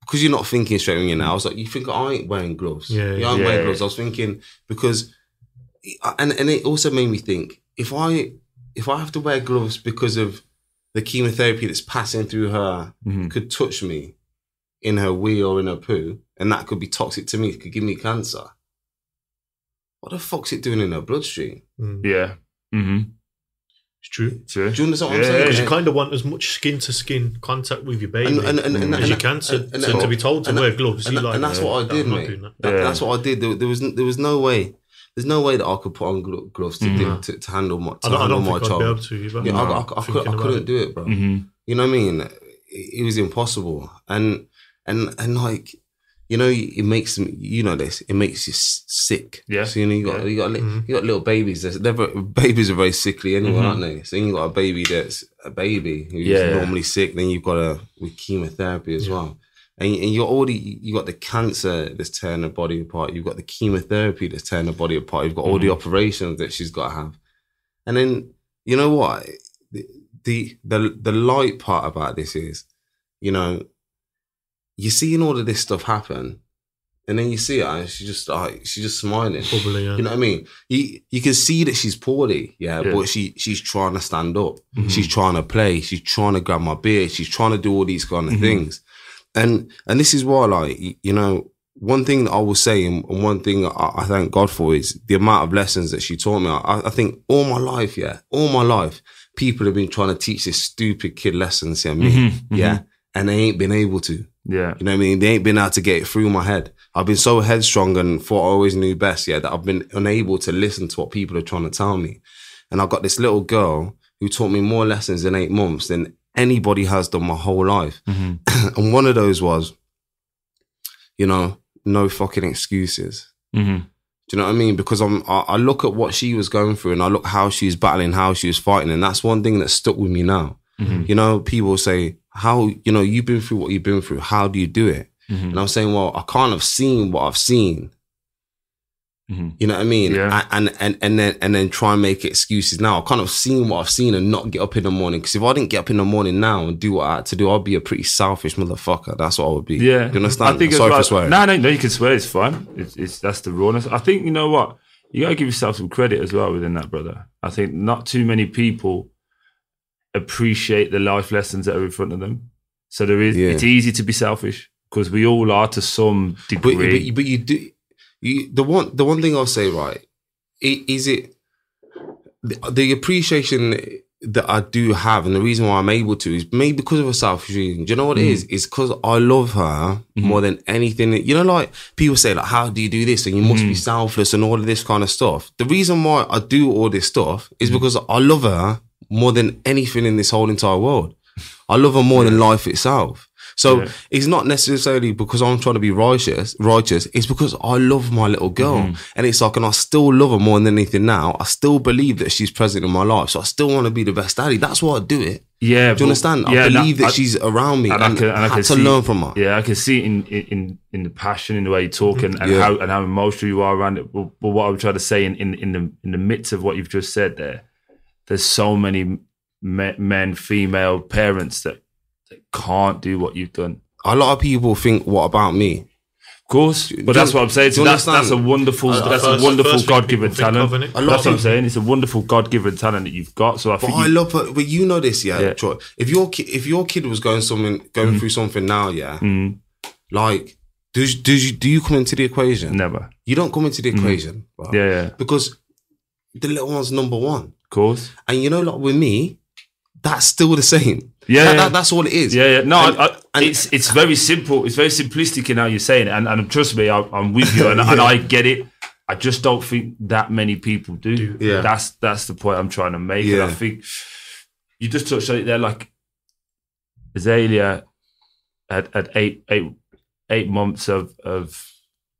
because you're not thinking straight when you're now, I was like, you think I ain't wearing gloves? Yeah, you ain't yeah. wearing gloves. I was thinking because, and and it also made me think if I if I have to wear gloves because of the chemotherapy that's passing through her Mhm. could touch me in her wee or in her poo, and that could be toxic to me. It could give me cancer. What the fuck's it doing in her bloodstream? Mm. yeah. Mm-hmm. It's true. True. Do you understand what I'm Yeah, saying? Because you kind of want as much skin to skin contact with your baby and, and, and, and, as and- you can. So, and- and- so to be told to and- wear gloves, and, you like, and that's "No, what I did, I'm mate. that." That- Yeah. That's what I did. There, there was there was no way. There's no way that I could put on glo- gloves to, Mhm. to, to handle my to I don't, I handle don't my think I'd child. be able to either. yeah, I, I, I, could, I couldn't do it, bro. Mm-hmm. You know what I mean? It, it was impossible, and and and like you know, it makes them. You know this. It makes you sick. Yeah. So you know, you got Yeah. you got li- Mhm. you got little babies. They're, they're very- babies are very sickly anyway, Mhm. aren't they? So you got a baby that's a baby who's Yeah. normally sick. Then you've got a with chemotherapy as Yeah. well. And, and you're already you got the cancer that's tearing the body apart. You've got the chemotherapy that's tearing the body apart. You've got all the Mhm. operations that she's got to have. And then you know what? The, the the the light part about this is, you know, you're seeing all of this stuff happen, and then you see her and she's just like she's just smiling. Probably, yeah. You know what I mean? You you can see that she's poorly, yeah, Yeah. but she she's trying to stand up. Mhm. She's trying to play. She's trying to grab my beard. She's trying to do all these kind of Mhm. things. And and this is why, like, you know, one thing that I will say, and and one thing I, I thank God for is the amount of lessons that she taught me. I, I think all my life, yeah, all my life, people have been trying to teach this stupid kid lessons, yeah, me, Mhm, mhm. yeah, and they ain't been able to. Yeah. You know what I mean? They ain't been able to get it through my head. I've been so headstrong and thought I always knew best, yeah, that I've been unable to listen to what people are trying to tell me. And I've got this little girl who taught me more lessons in eight months than anybody has done my whole life. Mm-hmm. and one of those was, you know, no fucking excuses. Mm-hmm. Do you know what I mean? Because I'm, I, I look at what she was going through and I look how she was battling, how she was fighting, and that's one thing that stuck with me now. Mm-hmm. You know, people say, how you know you've been through what you've been through. How do you do it? Mhm. And I'm saying, well, I can't have seen what I've seen. Mhm. You know what I mean? Yeah. And, and and and then and then try and make excuses now. I kind of seen what I've seen and not get up in the morning. Because if I didn't get up in the morning now and do what I had to do, I'd be a pretty selfish motherfucker. That's what I would be. Yeah, you understand? I think Sorry it's for swearing. No, no, no. You can swear. It's fine. It's, it's that's the rawness. I think you know what you got to give yourself some credit as well within that, brother. I think not too many people appreciate the life lessons that are in front of them. So there is. Yeah. It's easy to be selfish because we all are to some degree. but, you- but you do you, the one the one thing I'll say right is it the, the appreciation that I do have and the reason why I'm able to is maybe because of a selfish reason. Do you know what it Mm. is? It's because I love her Mm-hmm. more than anything. You know, like people say, like, how do you do this? And you must be Mm. selfless and all of this kind of stuff. The reason why I do all this stuff is Mm. because I love her more than anything in this whole entire world. I love her more than life itself. So Yeah. it's not necessarily because I'm trying to be righteous, righteous. It's because I love my little girl. Mm-hmm. And it's like, and I still love her more than anything now. I still believe that she's present in my life. So I still want to be the best daddy. That's why I do it. yeah, Do you understand? I yeah, no, believe that I- she's around me and, and I can- and I I had to see- learn from her. Yeah, I can see it in in in the passion in the way you talk and, and Yeah. how and how emotional you are around it. But, but what I'm trying to say in, in in the in the midst of what you've just said there, there's so many me- men, female parents that, that can't do what you've done. A lot of people think, what about me? Of course, but you- that's what I'm saying. So that's that's a wonderful Uh, that's first- a wonderful God given talent. A lot That's what I'm saying. It's a wonderful God given talent that you've got. So I But think I you, love her. But you know this, yeah, Yeah. Troy. If your ki- if your kid was going something going through something now, yeah, Mm, like, do do you do you come into the equation? never. You don't come into the equation, bro. Yeah, yeah, because the little one's number one. Of course. And you know, like with me, that's still the same. Yeah, That- yeah. that- that's all it is. Yeah, yeah. No, And- I, I, and- it's it's very simple. It's very simplistic in how you're saying it, and, and trust me, I, I'm with you, and, and I get it. I just don't think that many people do. Do. Yeah. That's that's the point I'm trying to make. And Yeah. I think you just touched on it there. Like Azaylia had, had eight eight eight months of of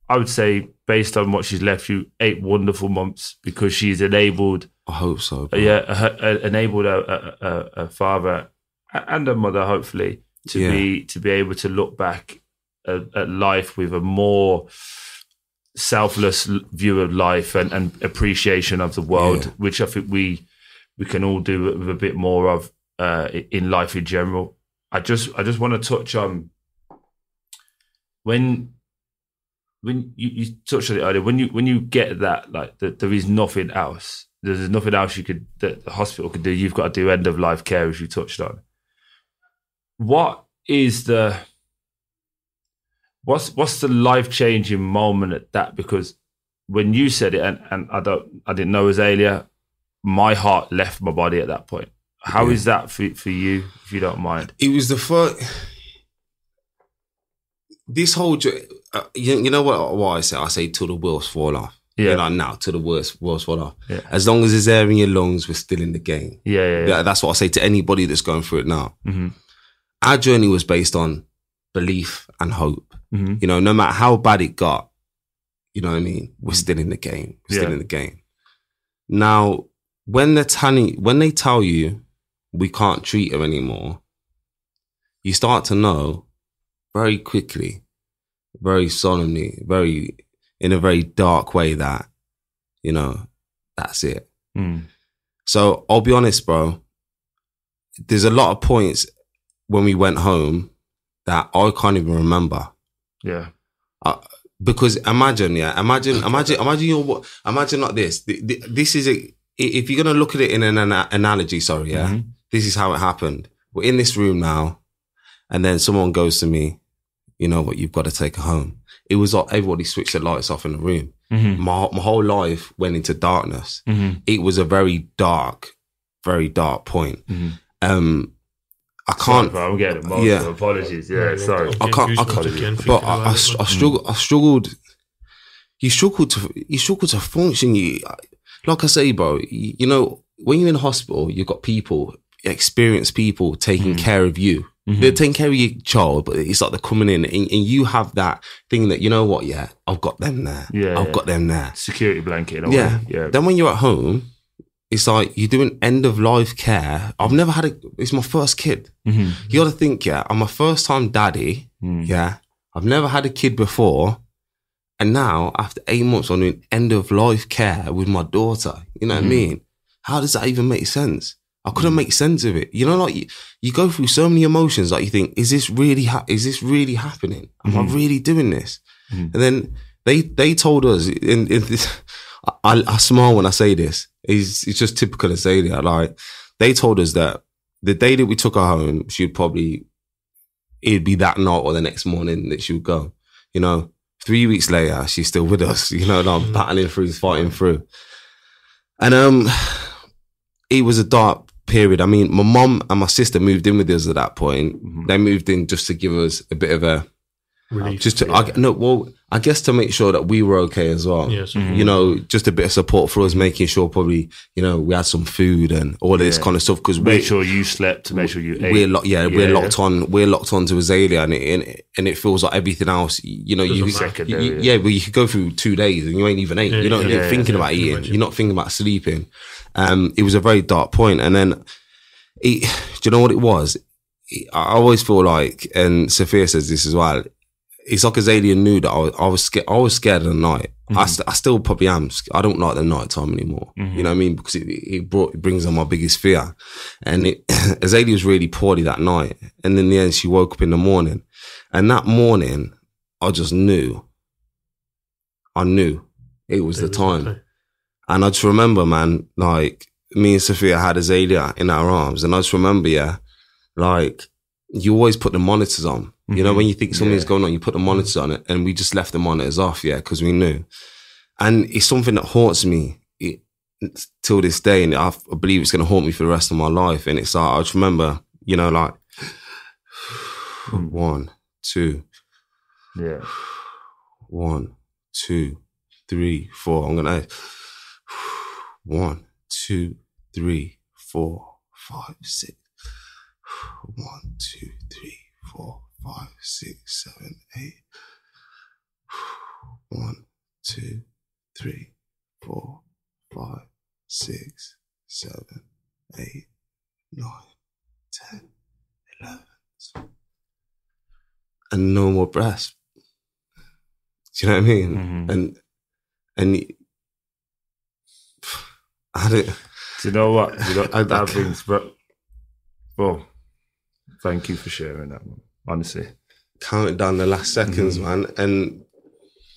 I would say based on what she's left you eight wonderful months because she's enabled I hope so. bro. yeah, her, uh, enabled a, a, a, a father and a mother, hopefully, to Yeah. be to be able to look back at, at life with a more selfless view of life and, and appreciation of the world, Yeah. which I think we we can all do with a bit more of uh, in life in general. I just I just want to touch on when when you, you touched on it earlier, when you when you get that like that there is nothing else, there's nothing else you could that the hospital could do. You've got to do end of life care, as you touched on. What is the what's what's the life changing moment at that? Because when you said it, and, and I don't I didn't know Azaylia, my heart left my body at that point. How is Yeah. that for for you, if you don't mind? It was the first. This whole, uh, you, you know what? What I say? I say till the wheels fall off. Yeah. You know, now till the wheels wheels fall off. Yeah. As long as it's air in your lungs, we're still in the game. Yeah, yeah, yeah. That's what I say to anybody that's going through it now. hmm Our journey was based on belief and hope. hmm You know, no matter how bad it got, you know what I mean. We're still in the game. We're still Yeah. in the game. Now, when they're telling, when they tell you we can't treat her anymore, you start to know very quickly, very solemnly, very in a very dark way that you know that's it. Mm. So I'll be honest, bro. There's a lot of points when we went home that I can't even remember. Yeah. Because imagine, yeah, imagine, imagine, imagine your what? Imagine like this. Th- th- This is a. If you're gonna look at it in an analogy, sorry, yeah, Mhm. this is how it happened. We're in this room now, and then someone goes to me, you know what? You've got to take her home. It was like everybody switched the lights off in the room. Mhm. My my whole life went into darkness. Mhm. It was a very dark, very dark point. Mhm. Um, I can't. bro, I'm getting emotional. Yeah. Apologies. Yeah, Yeah, sorry. I'm I can't. I can't. again but I, I, it, I man. struggled. I struggled. You struggled to. You struggled to function. You, like I say, bro. You, you know, when you're in hospital, you've got people, experienced people taking Mm. care of you. Mhm. They're taking care of your child, but it's like they're coming in, and, and you have that thing that you know what? Yeah, I've got them there. Yeah, I've yeah. got them there. Security blanket. Yeah. Way. Yeah. Then when you're at home, it's like you're doing end of life care. I've never had a. It's my first kid. Mhm. You got to think, yeah. I'm a first time daddy. Mm. Yeah, I've never had a kid before, and now after eight months, I'm doing end of life care with my daughter. You know what I Mhm. mean? How does that even make sense? I couldn't make sense of it. You know, like you, you go through so many emotions. Like you think, is this really? Ha- is this really happening? Am I Mhm. really doing this? Mhm. And then they they told us in, in this. I, I smile when I say this. It's, it's just typical of Zadia. Like they told us that the day that we took her home, she'd probably it'd be that night or the next morning that she would go. You know, three weeks later, she's still with us. You know, like Mm. battling through, fighting through. And um, it was a dark period. I mean, my mom and my sister moved in with us at that point. Mhm. They moved in just to give us a bit of a Relief. just to I, no well I guess to make sure that we were okay as well. yes. Mhm. You know, just a bit of support for us, making sure probably you know we had some food and all this Yeah. kind of stuff because we Make sure you slept. To make sure you ate. we're lo- yeah, we're locked on we're locked on to Azaylia and it, and and it feels like everything else you know you, you, you- yeah but you could go through two days and you ain't even ate Yeah, you know yeah, you're yeah, thinking yeah, about I eating you're not thinking about sleeping um it was a very dark point and then it, do you know what it was I always feel like and Safiyya says this as well it's like Azaylia knew that I was, I was scared I was scared of the night I, Mhm. st- I still probably am I don't like the night time anymore Mhm. you know what I mean because it, it brought it brings on my biggest fear and it, Azaylia was really poorly that night. And in the end, she woke up in the morning. And that morning, I just knew. I knew it was the time. And I just remember, man, like me and Safiyya had Azaylia in our arms. And I just remember, yeah, like you always put the monitors on. You know, Mhm. when you think something's Yeah. going on, you put the monitors on it. And we just left the monitors off, yeah, because we knew. And it's something that haunts me it, till this day. And I, I believe it's going to haunt me for the rest of my life. And it's like, I just remember, you know, like one, two, Yeah. one, two, three, four. I'm gonna one, two, three, four, five, six. One, two, three, four, five, six, seven, eight. One, two, three, four, five, six, seven, eight, nine, ten, eleven. And no more breaths. Do you know what I mean? Mhm. And and I don't. Do you know what? You know, I- that brings, bro. Well, thank you for sharing that, man. Honestly. counting down the last seconds, Mhm. man. And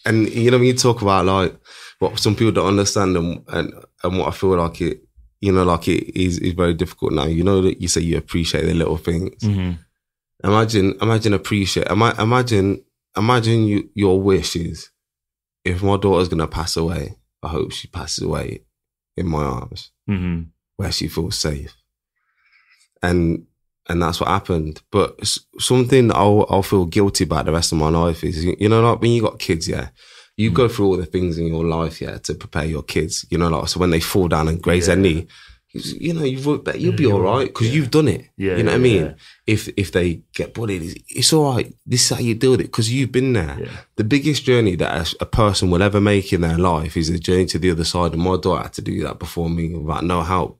and you know when you talk about like what some people don't understand and and, and what I feel like it, you know, like it is is very difficult now. You know that you say you appreciate the little things. Mm-hmm. Imagine, imagine appreciate. Ima- Imagine, imagine you your wishes. if my daughter's gonna pass away. I hope she passes away in my arms Mm-hmm. where she feels safe. And and that's what happened. But something I'll I'll feel guilty about the rest of my life is you, know like when you got kids, yeah, you mm. go through all the things in your life, yeah, to prepare your kids. You know, like so when they fall down and graze their knee, you, know you've that you'll be mm, all right because Yeah. you've done it. Yeah. you know what I yeah, mean. If if they get bullied, it's, it's all right. This is how you deal with it because you've been there. Yeah. The biggest journey that a, a person will ever make in their life is a journey to the other side. And my daughter had to do that before me without no help,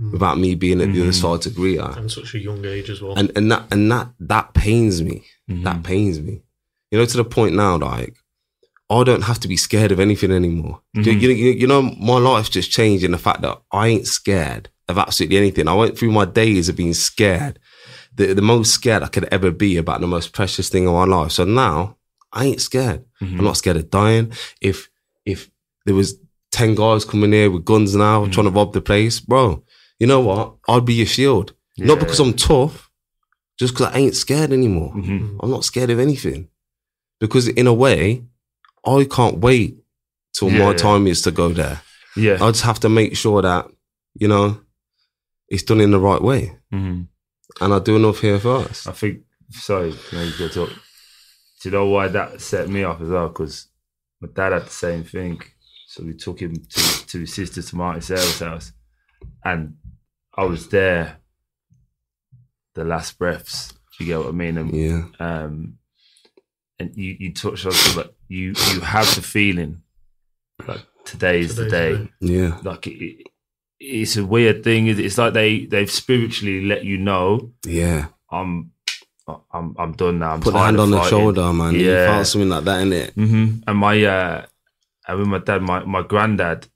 Mm. without me being at the other Mhm. side to greet her. And such a young age as well. And and that and that that pains me. Mhm. That pains me. You know, to the point now, like I don't have to be scared of anything anymore. You- Mhm. You, you, you know, my life's just changed in the fact that I ain't scared of absolutely anything. I went through my days of being scared, the, the most scared I could ever be about the most precious thing of my life. So now I ain't scared. Mhm. I'm not scared of dying. If if there was ten guys coming here with guns now Mhm. trying to rob the place, bro, you know what? I'd be your shield. Not because I'm tough, just because I ain't scared anymore. Mhm. I'm not scared of anything. Because in a way, I can't wait till Yeah, my yeah. time is to go there. Yeah. I just have to make sure that, you know, it's done in the right way. hmm And I do enough here first. I think. Sorry, I go talk? Do you know why that set me off as well? Because my dad had the same thing. So we took him to, to his sister to Martin Sarah's house, and I was there. The last breaths. Do you get what I mean? And Yeah. um, and you you touched on something, but you you have the feeling like today is the Today's day. the day. Yeah. Like it, it, it's a weird thing. It's like they they've spiritually let you know Yeah. I'm I'm I'm done now. I'm Put the hand of on the shoulder, man. Yeah. You Yeah. felt something like that in it. hmm And my uh, I remember my dad, my my granddad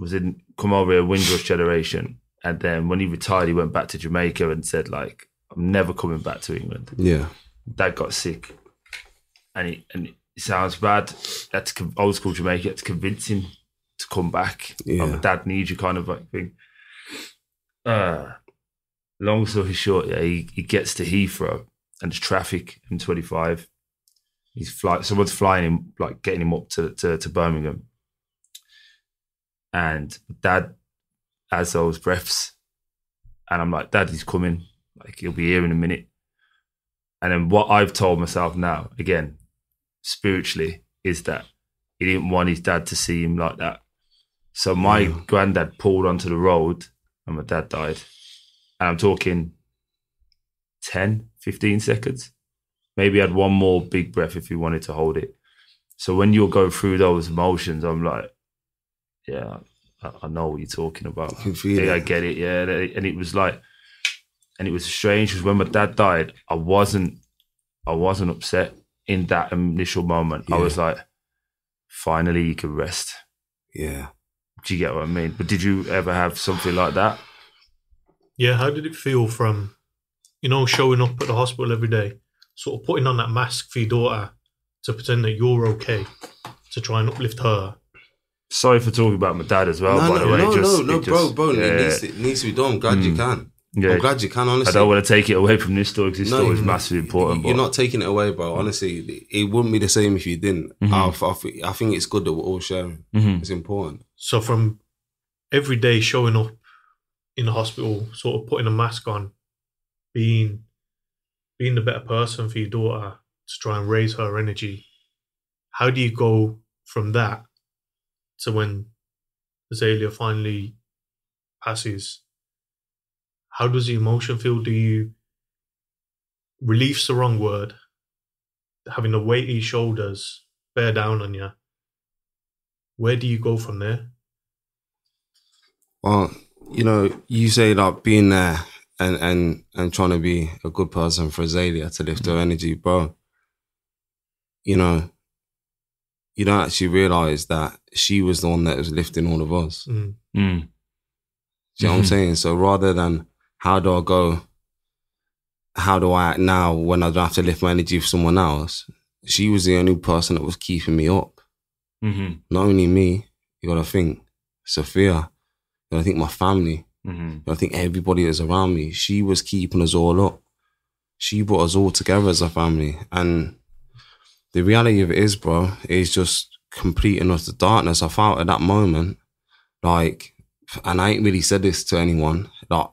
was in come over here Windrush generation, and then when he retired, he went back to Jamaica and said like, I'm never coming back to England. Yeah. Dad got sick, and he and it sounds bad. That's old school Jamaica. Convince him to come back. Yeah. Dad needs you, kind of like thing. Uh, long story short, yeah, he, he gets to Heathrow and there's traffic in 25. He's fly, someone's flying him, like getting him up to, to, to Birmingham. And dad has those breaths. And I'm like, Dad, he's coming. Like, he'll be here in a minute. And then what I've told myself now, again, spiritually, is that he didn't want his dad to see him like that. So my Yeah. granddad pulled onto the road and my dad died. And I'm talking 10, 15 seconds. Maybe had one more big breath if he wanted to hold it. So when you're going through those emotions, I'm like, yeah, I, I know what you're talking about. You can feel Yeah, I get it. Yeah, and it was like, and it was strange because when my dad died, I wasn't, I wasn't upset in that initial moment. I was like, finally, you can rest. Yeah. Do you get what I mean? But did you ever have something like that? Yeah, how did it feel from, you know, showing up at the hospital every day, sort of putting on that mask for your daughter to pretend that you're okay, to try and uplift her? Sorry for talking about my dad as well. no, by no, the way, no, Just- no, no, it bro, bro. yeah, it, needs to, it needs to be done. I'm glad you Mm. can. yeah. I'm glad you can, honestly. I don't want to take it away from this story because this No, story is massively important. You're but not taking it away, bro. Honestly, it wouldn't be the same if you didn't. Mhm. I, I, I think it's good that we're all sharing. Mhm. It's important. So from every day showing up in the hospital, sort of putting a mask on, being being the better person for your daughter to try and raise her energy, how do you go from that to when Azaylia finally passes? How does the emotion feel? Do you relief's the wrong word? Having the weighty shoulders bear down on you. Where do you go from there? Well, you know, you say like being there and and and trying to be a good person for Azaylia to lift her energy, bro. You know, you don't actually realize that she was the one that was lifting all of us. Mm. Mm. Do you know what I'm Mhm. saying? So rather than how do I go, how do I act now when I don't have to lift my energy for someone else? She was the only person that was keeping me up. Mhm. Not only me, you gotta think Safiyya, you gotta think my family, Mhm. I think everybody that's around me, she was keeping us all up. She brought us all together as a family. And the reality of it is, bro, is just complete and utter darkness. I felt at that moment, like, and I ain't really said this to anyone, like,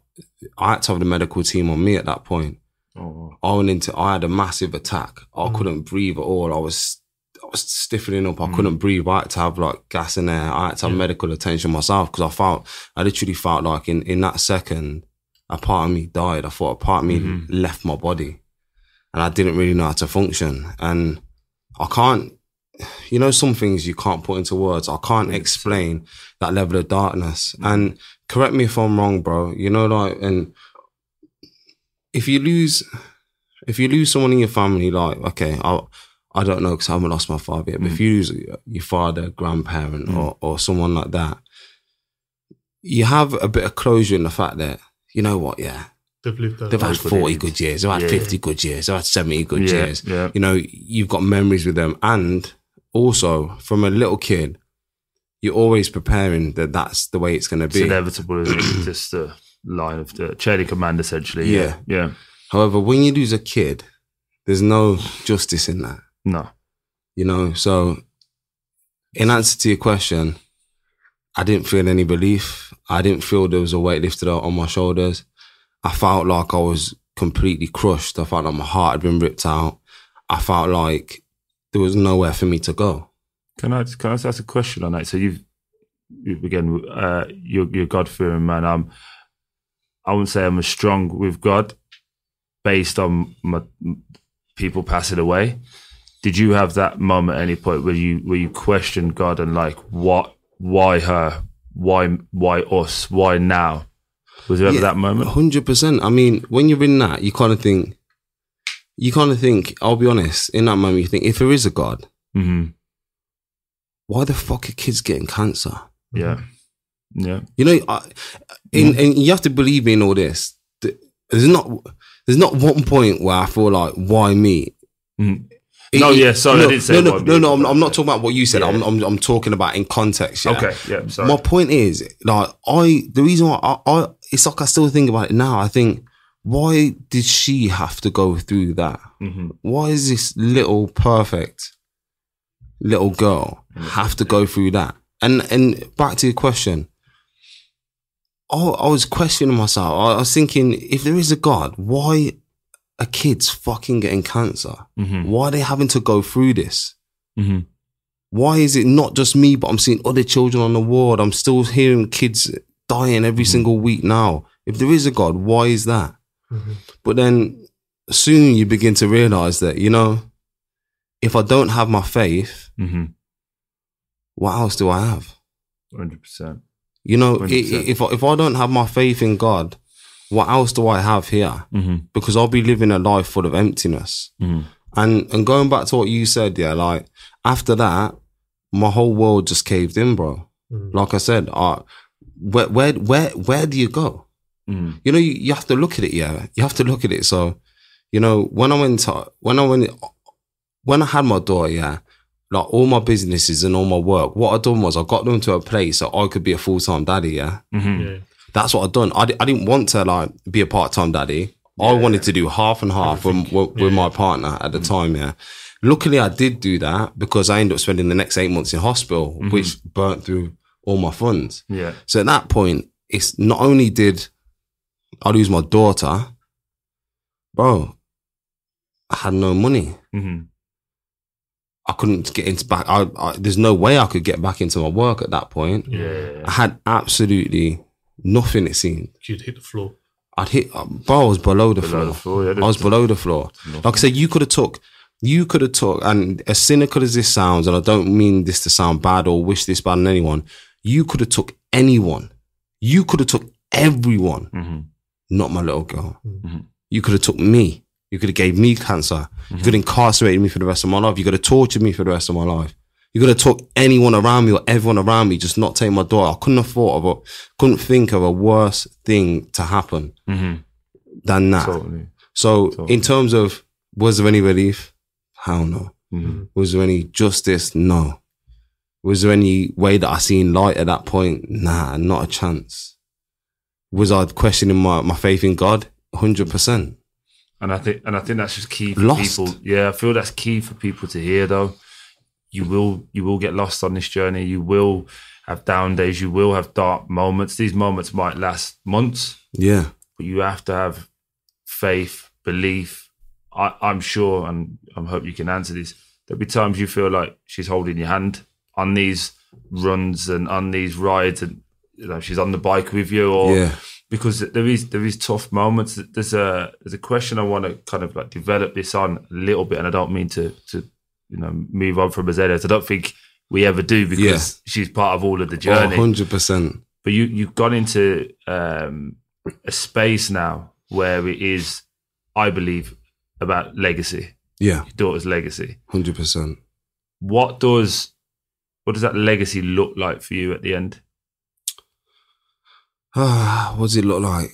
I had to have the medical team on me at that point. Oh, I went into, I had a massive attack. I Mm. couldn't breathe at all. I was, I was stiffening up. I Mm. couldn't breathe. I had to have like gas in there. I had to have Yeah. medical attention myself because I felt, I literally felt like in, in that second, a part of me died. I thought a part of me Mhm. left my body and I didn't really know how to function. And I can't, you know, some things you can't put into words. I can't explain that level of darkness. And correct me if I'm wrong, bro. You know, like, and if you lose, if you lose someone in your family, like, okay, I, I don't know because I haven't lost my father yet, but if you lose your father, grandparent, Mm. or, or someone like that, you have a bit of closure in the fact that, you know what, yeah, They've lived their they've had life. Very good 40 age. good years, they've had Yeah. 50 good years, they've had 70 good yeah, years. yeah. You know, you've got memories with them. And also, from a little kid, you're always preparing that that's the way it's going to It's be. inevitable, isn't it? Just the line of the chain command, essentially. Yeah, yeah. However, when you lose a kid, there's no justice in that. No, you know so in answer to your question i didn't feel any relief i didn't feel there was a weight lifted out on my shoulders i felt like i was completely crushed i felt like my heart had been ripped out i felt like there was nowhere for me to go Can I can I ask a question on that? So you've, again, uh, you're you're God fearing man. I'm, I wouldn't say I'm as strong with God, based on my people passing away. Did you have that moment at any point where you where you questioned God and like what, why her, why why us? Why now? Was there ever Yeah. that moment? Hundred percent. I mean, when you're in that, you kind of think, you kind of think. I'll be honest. In that moment, you think, if there is a God, hmm why the fuck are kids getting cancer? Yeah, yeah, You know, I, in, and you have to believe in all this. There's not, there's not one point where I feel like, why me? Mhm. It- No, yeah, sorry, I no, didn't say no, no, no, no. I'm, I'm not talking about what you said. Yeah. I'm, I'm, I'm talking about in context. Yeah? Okay, yeah. Sorry. My point is, like, I the reason why I, I it's like I still think about it now. I think, why did she have to go through that? hmm Why is this little perfect little girl have to go through that? And and back to your question, I, I was questioning myself. I was thinking, if there is a God, why are kids fucking getting cancer? hmm Why are they having to go through this? hmm Why is it not just me, but I'm seeing other children on the ward? I'm still hearing kids dying every single week now. If there is a God, why is that? Mhm. But then soon you begin to realize that, you know, if I don't have my faith, hmm what else do I have? Hundred percent. You know, 100%. i- if I, if I don't have my faith in God, what else do I have here? hmm Because I'll be living a life full of emptiness. hmm And and going back to what you said, yeah, like after that, my whole world just caved in, bro. Mhm. Like I said, uh, where where where where do you go? hmm You know, you, you have to look at it. Yeah, you have to look at it. So, you know, when I went to when I went when I had my daughter, yeah, like all my businesses and all my work, what I done was I got them to a place so I could be a full time daddy. Yeah, hmm Yeah. That's what I done. I, I didn't want to like be a part time daddy. I wanted to do half and half with, with, Yeah. my partner at the time. Yeah. Luckily, I did do that because I ended up spending the next eight months in hospital, which burnt through all my funds. Yeah. So at that point, it's not only did I lose my daughter, bro, I had no money. hmm I couldn't get into back. I, I, there's no way I could get back into my work at that point. Yeah. I had absolutely nothing. It seemed You'd hit the floor. I'd hit, bro. I was below the Below floor. the floor, yeah, I was below the floor. Like I said, you could have took, you could have took, and as cynical as this sounds, and I don't mean this to sound bad or wish this bad on anyone, you could have took anyone. You could have took everyone, hmm not my little girl. Mhm. You could have took me. You could have gave me cancer. You could have incarcerated me for the rest of my life. You could have tortured me for the rest of my life. You could have took anyone around me or everyone around me, just not take my daughter. I couldn't have thought of a, couldn't think of a worse thing to happen hmm than that. Totally. So, Totally. in terms of was there any relief? Hell no. hmm Was there any justice? No. Was there any way that I seen light at that point? Nah, not a chance. Was I questioning my, my faith in God? Hundred percent. And I think, and I think that's just key for Lost. people. Yeah, I feel that's key for people to hear. Though, you will, you will get lost on this journey. You will have down days. You will have dark moments. These moments might last months, Yeah. but you have to have faith, belief. I, I'm sure, and I hope you can answer this. There'll be times you feel like she's holding your hand on these runs and on these rides, and you know she's on the bike with you, or Yeah. because there is there is tough moments. There's a there's a question I want to kind of like develop this on a little bit, and I don't mean to to you know move on from Azaylias. I don't think we ever do because she's part of all of the journey hundred percent. but you you've gone into um, a space now where it is, I believe, about legacy, Yeah. your daughter's legacy. Hundred percent. What does what does that legacy look like for you at the end? Ah, what does it look like?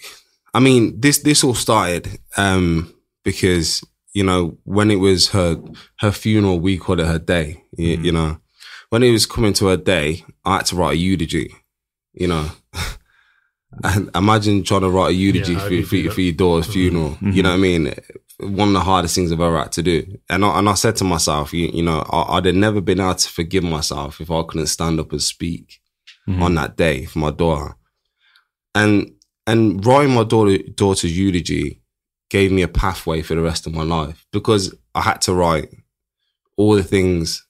I mean, this this all started um, because you know when it was her her funeral, we called it her day. You, Mm-hmm. you know, when it was coming to her day, I had to write a eulogy. You know, and imagine trying to write a eulogy Yeah, for, you for, for your daughter's funeral. You know what I mean? One of the hardest things I've ever had to do. And I, and I said to myself, you, you know, I, I'd have never been able to forgive myself if I couldn't stand up and speak on that day for my daughter. And and writing my daughter daughter's eulogy gave me a pathway for the rest of my life because I had to write all the things,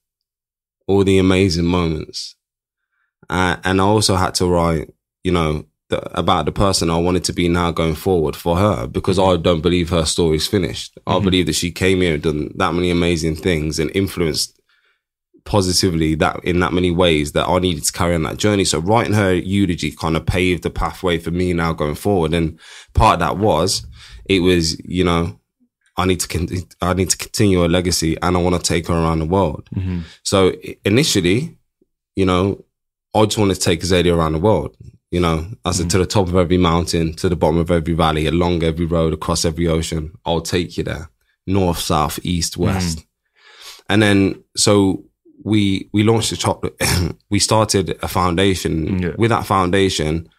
all the amazing moments, uh, and I also had to write, you know, the, about the person I wanted to be now going forward for her because I don't believe her story's finished. I believe that she came here and done that many amazing things and influenced positively that in that many ways that I needed to carry on that journey. So writing her eulogy kind of paved the pathway for me now going forward. And part of that was it was, you know, I need to con- I need to continue a legacy and I want to take her around the world. Mhm. So initially, you know, I just wanted to take Azaylia around the world. You know, I said to the top of every mountain, to the bottom of every valley, along every road, across every ocean. I'll take you there, north, south, east, west. And then so we we launched the chocolate. we started a foundation. Yeah. With that foundation,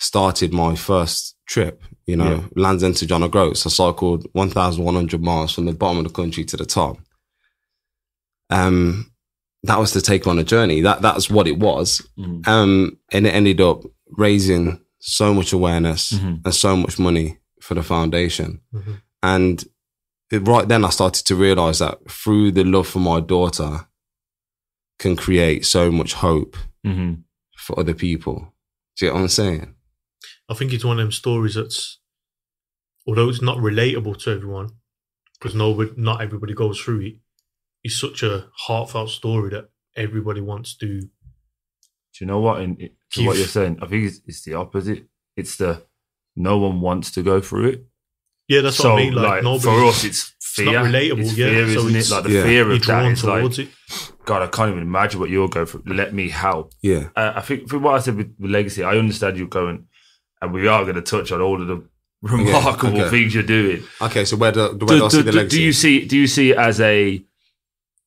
started my first trip. You know, Yeah. Land's End to John O'Groats. I cycled one thousand one hundred miles from the bottom of the country to the top. Um, that was to take on a journey. That that's what it was. Mhm. Um, and it ended up raising so much awareness Mhm. and so much money for the foundation. Mhm. And it, right then, I started to realize that through the love for my daughter, can create so much hope Mhm. for other people. Do you get what I'm saying? I think it's one of them stories that's, although it's not relatable to everyone, because nobody, not everybody goes through it. It's such a heartfelt story that everybody wants to. Do you know what? In, in- to what You've- you're saying, I think it's, it's the opposite. It's the no one wants to go through it. Yeah, that's so, what I mean. Like, nobody, for us, it's fear. not relatable, It's yeah, fear, so isn't it's- it? Like the Yeah. fear you're of that drawn is like, it. God, I can't even imagine what you're going through. Let me help. Yeah. Uh, I think for what I said with, with legacy, I understand you going, and we are going to touch on all of the remarkable okay. things you're doing. Okay, so where do, where do, Do, do, the legacy? do you see? Do you see it as a?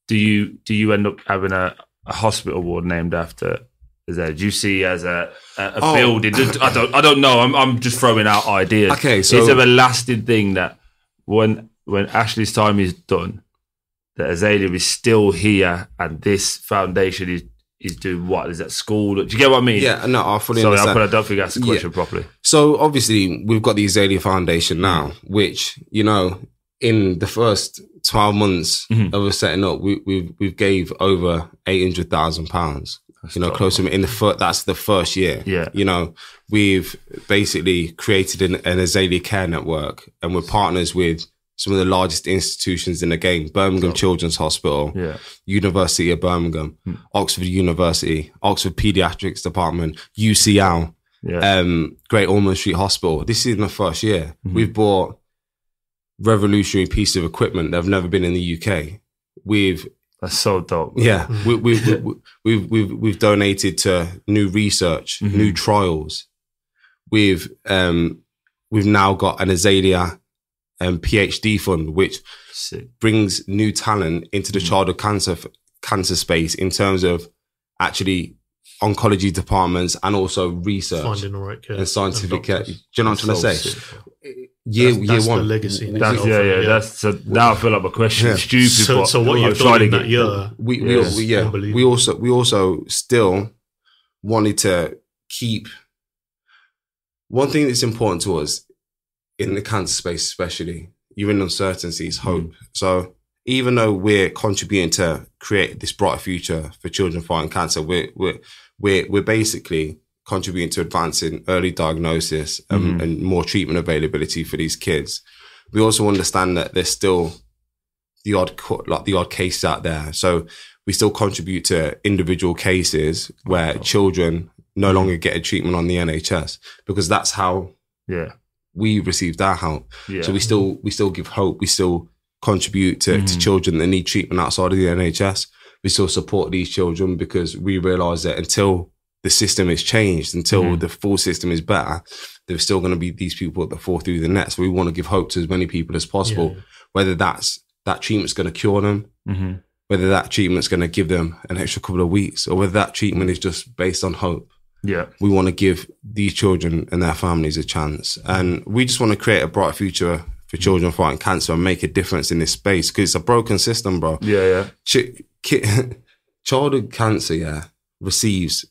Do you do you end up having a, a hospital ward named after? Is there? Do you see as a a, a Oh. building? I don't I don't know. I'm I'm just throwing out ideas. Okay, so- is there a lasting thing that when when Ashley's time is done, that Azaylia is still here and this foundation is is doing what? Is that school? Do you get what I mean? yeah, no, I fully Sorry, I, understand. but I don't think I asked the Yeah. question properly. So obviously we've got the Azaylia Foundation now, which you know, in the first twelve months Mhm. of us setting up, we, we've we've gave over eight hundred thousand pounds. You know, close to in the first. That's the first year. Yeah. You know, we've basically created an, an Azaylia Care Network, and we're partners with some of the largest institutions in the game: Birmingham Children's Hospital, Yeah. University of Birmingham, Hmm. Oxford University, Oxford Pediatrics Department, UCL Yeah. um, Great Ormond Street Hospital. This is my first year. Mhm. We've bought revolutionary piece of equipment that have never been in the UK. We've That's so dope. yeah, we, we, we, we, we've we've we've donated to new research, Mhm. new trials. We've um, we've now got an Azaylia um, PhD fund, which Sick. brings new talent into the Mhm. childhood cancer cancer space in terms of actually oncology departments and also research Finding the right care and scientific care. Do doctors. you know what I'm trying to say? Year, That's- year that's the one. legacy That's yeah, yeah. yeah. That's so now I feel like my question is Yeah. stupid. So, but so what you've trying done to in get that year, We, we, Yeah. we yeah, we also we also still wanted to keep one thing that's important to us in the cancer space, especially you're in uncertainty, is hope. So even though we're contributing to create this brighter future for children fighting cancer, we're we're we're, we're basically contributing to advancing early diagnosis and, Mhm. and more treatment availability for these kids. We also understand that there's still the odd like the odd case out there. So we still contribute to individual cases where children no longer get a treatment on the NHS because that's how yeah, we received our help. yeah. So we still we still give hope. We still contribute to, to Mhm. children that need treatment outside of the NHS. We still support these children because we realise that until the system is changed, until Mhm. the full system is better, there's still going to be these people that fall through the net. So we want to give hope to as many people as possible. Yeah. Whether that's that treatment's going to cure them, hmm whether that treatment's going to give them an extra couple of weeks, or whether that treatment is just based on hope yeah, we want to give these children and their families a chance. And we just want to create a bright future for children fighting cancer and make a difference in this space because it's a broken system, bro. yeah, yeah. Ch- ki- childhood cancer, yeah, receives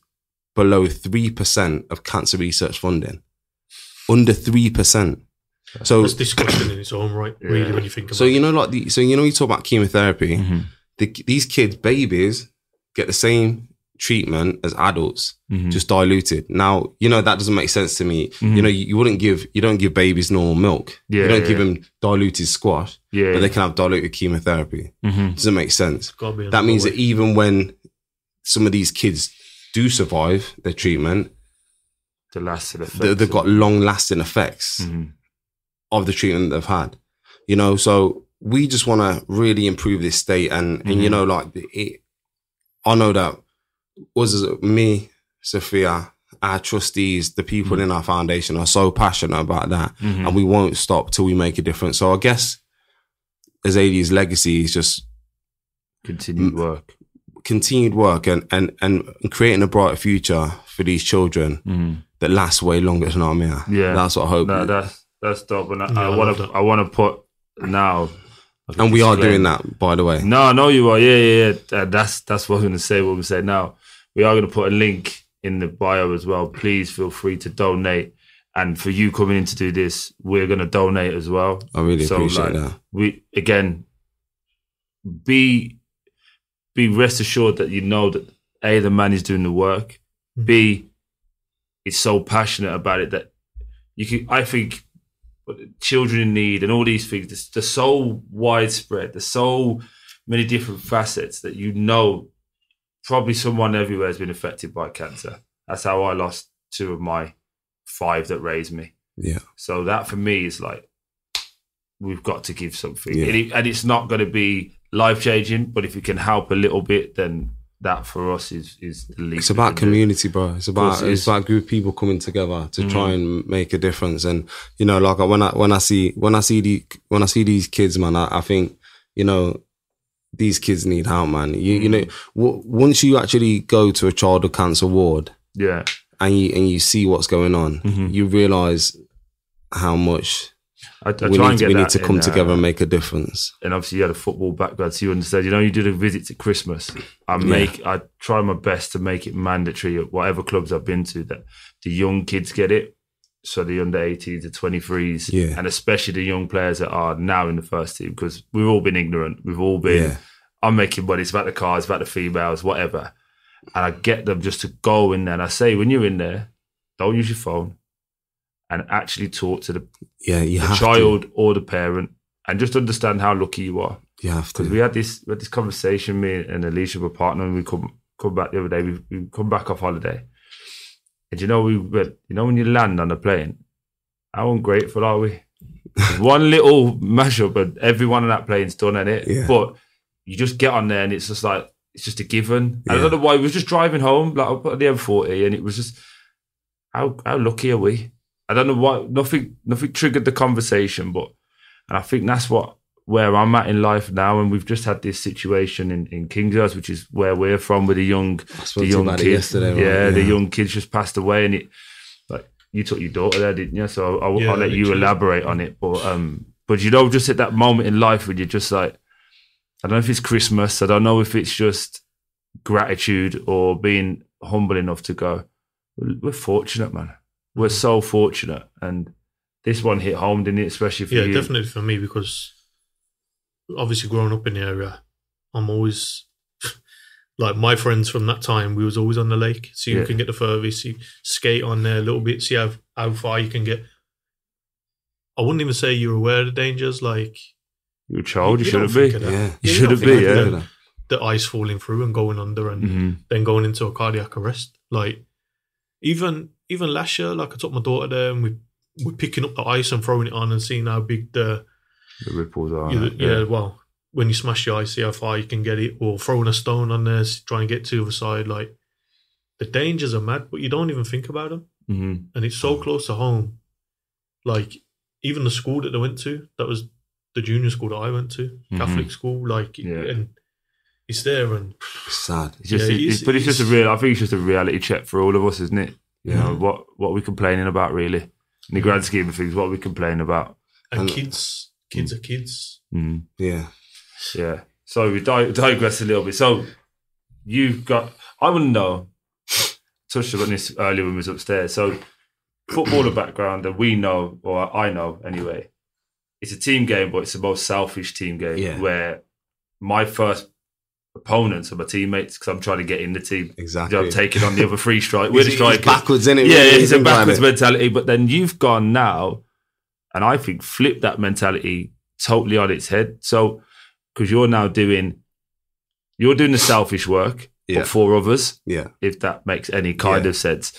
below 3% of cancer research funding. Under 3%. So, it's disgusting in its own right, really, Yeah. when you think about so it. you know, like the, so you know, you talk about chemotherapy. hmm The, these kids, babies, get the same treatment as adults. hmm just diluted. Now, you know, that doesn't make sense to me. Mhm. You know, you, you wouldn't give, you don't give babies normal milk. Yeah, you don't yeah, give yeah. them diluted squash, yeah, but they can have diluted chemotherapy. hmm Doesn't make sense. Gotta be on That means way. that even when some of these kids do survive their treatment, The last of the they, they've got long lasting effects Mhm. of the treatment they've had. You know, so we just want to really improve this state, and and you Mhm. know, like it, I know that was me, Safiyya, our trustees, the people Mhm. in our foundation are so passionate about that, Mhm. and we won't stop till we make a difference. So I guess Azaylia's legacy is just continued Mm. work. continued work and and and creating a brighter future for these children Mhm. that lasts way longer than I'm here. Yeah. that's what I hope. No, that's that's dope, and I, Yeah, I I want to that. I want to put now. and we are doing that, by the way. No, I know you are. Yeah, yeah, yeah. Uh, that's that's what I'm going to say. What we say now. We are going to put a link in the bio as well. Please feel free to donate. And for you coming in to do this, we're going to donate as well. I really So, appreciate like, that. We again be be rest assured that you know that a the man is doing the work. Mhm. B is so passionate about it that you can. I think children in need and all these things. They're, they're so widespread. There's so many different facets that you know. Probably someone everywhere has been affected by cancer. That's how I lost two of my five that raised me. Yeah, So that for me is like we've got to give something, Yeah. and, it, and it's not going to be life changing. But if it can help a little bit, then that for us is is the least. it's about community, bro. It's about it's about group people coming together to Mhm. try and make a difference. And you know, like when I when I see when I see the when I see these kids, man, I, I think you know these kids need help, man. You you know, w- once you actually go to a childhood cancer ward Yeah, and you and you see what's going on, Mhm. you realize how much I, I try we and need we need to in, come uh, together and make a difference. and obviously you had a football background, so you understand. You know, you did a visit to Christmas. I make, I try my best to make it mandatory at whatever clubs I've been to that the young kids get it. So the under 18s, the 23s, Yeah. and especially the young players that are now in the first team, because we've all been ignorant. We've all been, Yeah. I'm making money. It's about the cars, about the females, whatever. And I get them just to go in there. And I say, when you're in there, don't use your phone and actually talk to the, Yeah, you the child or the parent and just understand how lucky you are to. You have because to. we had this we had this conversation. Me and Alicia were partnering. We come come back the other day. We we come back off holiday, and you know we. You know when you land on a plane, how ungrateful are we? One little mashup, and everyone on that plane's done in it. Yeah. But you just get on there, and it's just like it's just a given. I Yeah. don't know why. We was just driving home, like up at the M40, and it was just how how lucky are we? I don't know why. Nothing nothing triggered the conversation, but and I think that's what where I'm at in life now. And we've just had this situation in, in Kingshurst, which is where we're from, with the young, the spoke to you young about it kids. yesterday. right? yeah, the young kids just passed away, and it like you took your daughter there, didn't you? So I'll, Yeah, I'll let you literally. elaborate on it. But um, but you know, just at that moment in life when you're just like, I don't know if it's Christmas. I don't know if it's just gratitude or being humble enough to go. We're, we're fortunate, man. We're so fortunate, and this one hit home, didn't it? Especially for yeah, you. definitely for me because obviously growing up in the area, I'm always like my friends from that time. We was always on the lake, so you Yeah. can get the furthest. You skate on there a little bit, see how how far you can get. I wouldn't even say you're aware of the dangers, like You're a child. You, You shouldn't be. think. Yeah. You Yeah, shouldn't don't be. Yeah. of that. the ice falling through and going under, and hmm then going into a cardiac arrest. Like even even last year, like I took my daughter there, and we we're picking up the ice and throwing it on and seeing how big the The ripples are. yeah, yeah, well, when you smash the ice, see how far you can get it, or throwing a stone on there, trying to get to the other side. Like the dangers are mad, but you don't even think about them, hmm and it's so close to home. Like even the school that they went to, that was the junior school that I went to, Mhm. Catholic school. Like, Yeah. and it's there, and It's sad. It's just, Yeah, it's, it's- but it's just a real. I think it's just a reality check for all of us, isn't it? You Yeah. know what what are we complaining about really? In the grand scheme of things, what are we complaining about? and And- kids, kids are kids. Mm. Yeah. Yeah. So we di- digress a little bit. So you've got. I wouldn't know. Touched on this earlier when we was upstairs. So footballer background, that we know, or I know anyway. It's a team game, but it's the most selfish team game Yeah. where my first opponents are my teammates because I'm trying to get in the team. Exactly. I'm taking on the other three strike. We're the It's- it's strikers. backwards, isn't it? Yeah, When you it's a backwards mentality. But then you've gone now, and I think flip that mentality totally on its head. So because you're now doing, you're doing the selfish work. Yeah. but for others, Yeah. if that makes any kind Yeah. of sense.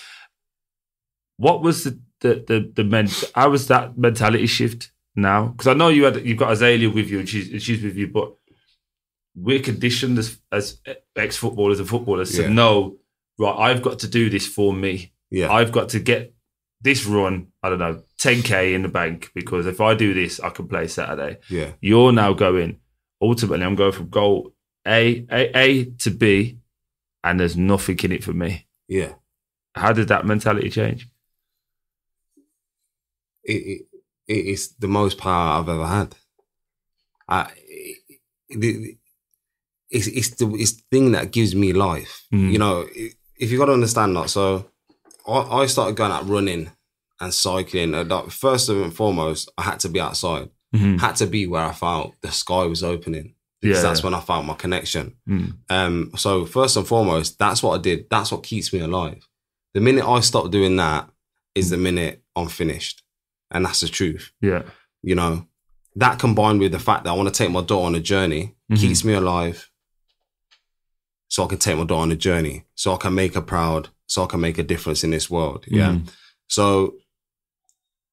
What was the the the, the men? How was that mentality shift now? Because I know you had you've got Azaylia with you and she's and she's with you, but we're conditioned as as ex footballers and footballers Yeah. to know right. I've got to do this for me. Yeah. I've got to get this run. I don't know, 10k in the bank because if I do this, I can play Saturday. yeah. You're now going. Ultimately, I'm going from goal A A A to B, and there's nothing in it for me. Yeah. How did that mentality change? It, it, it is the most power I've ever had. I, it, it's, it's the it's the thing that gives me life. Mm. You know, if you got to understand that. So I, I started going out running and cycling. And like, first and foremost, I had to be outside. Mhm. Had to be where I felt the sky was opening. Because Yeah. that's when I found my connection. Mm. Um, so first and foremost, that's what I did. That's what keeps me alive. The minute I stop doing that is the minute I'm finished. And that's the truth. Yeah. You know, that combined with the fact that I want to take my daughter on a journey Mhm. keeps me alive. So I can take my daughter on a journey. So I can make her proud. So I can make a difference in this world. Yeah. Mhm. So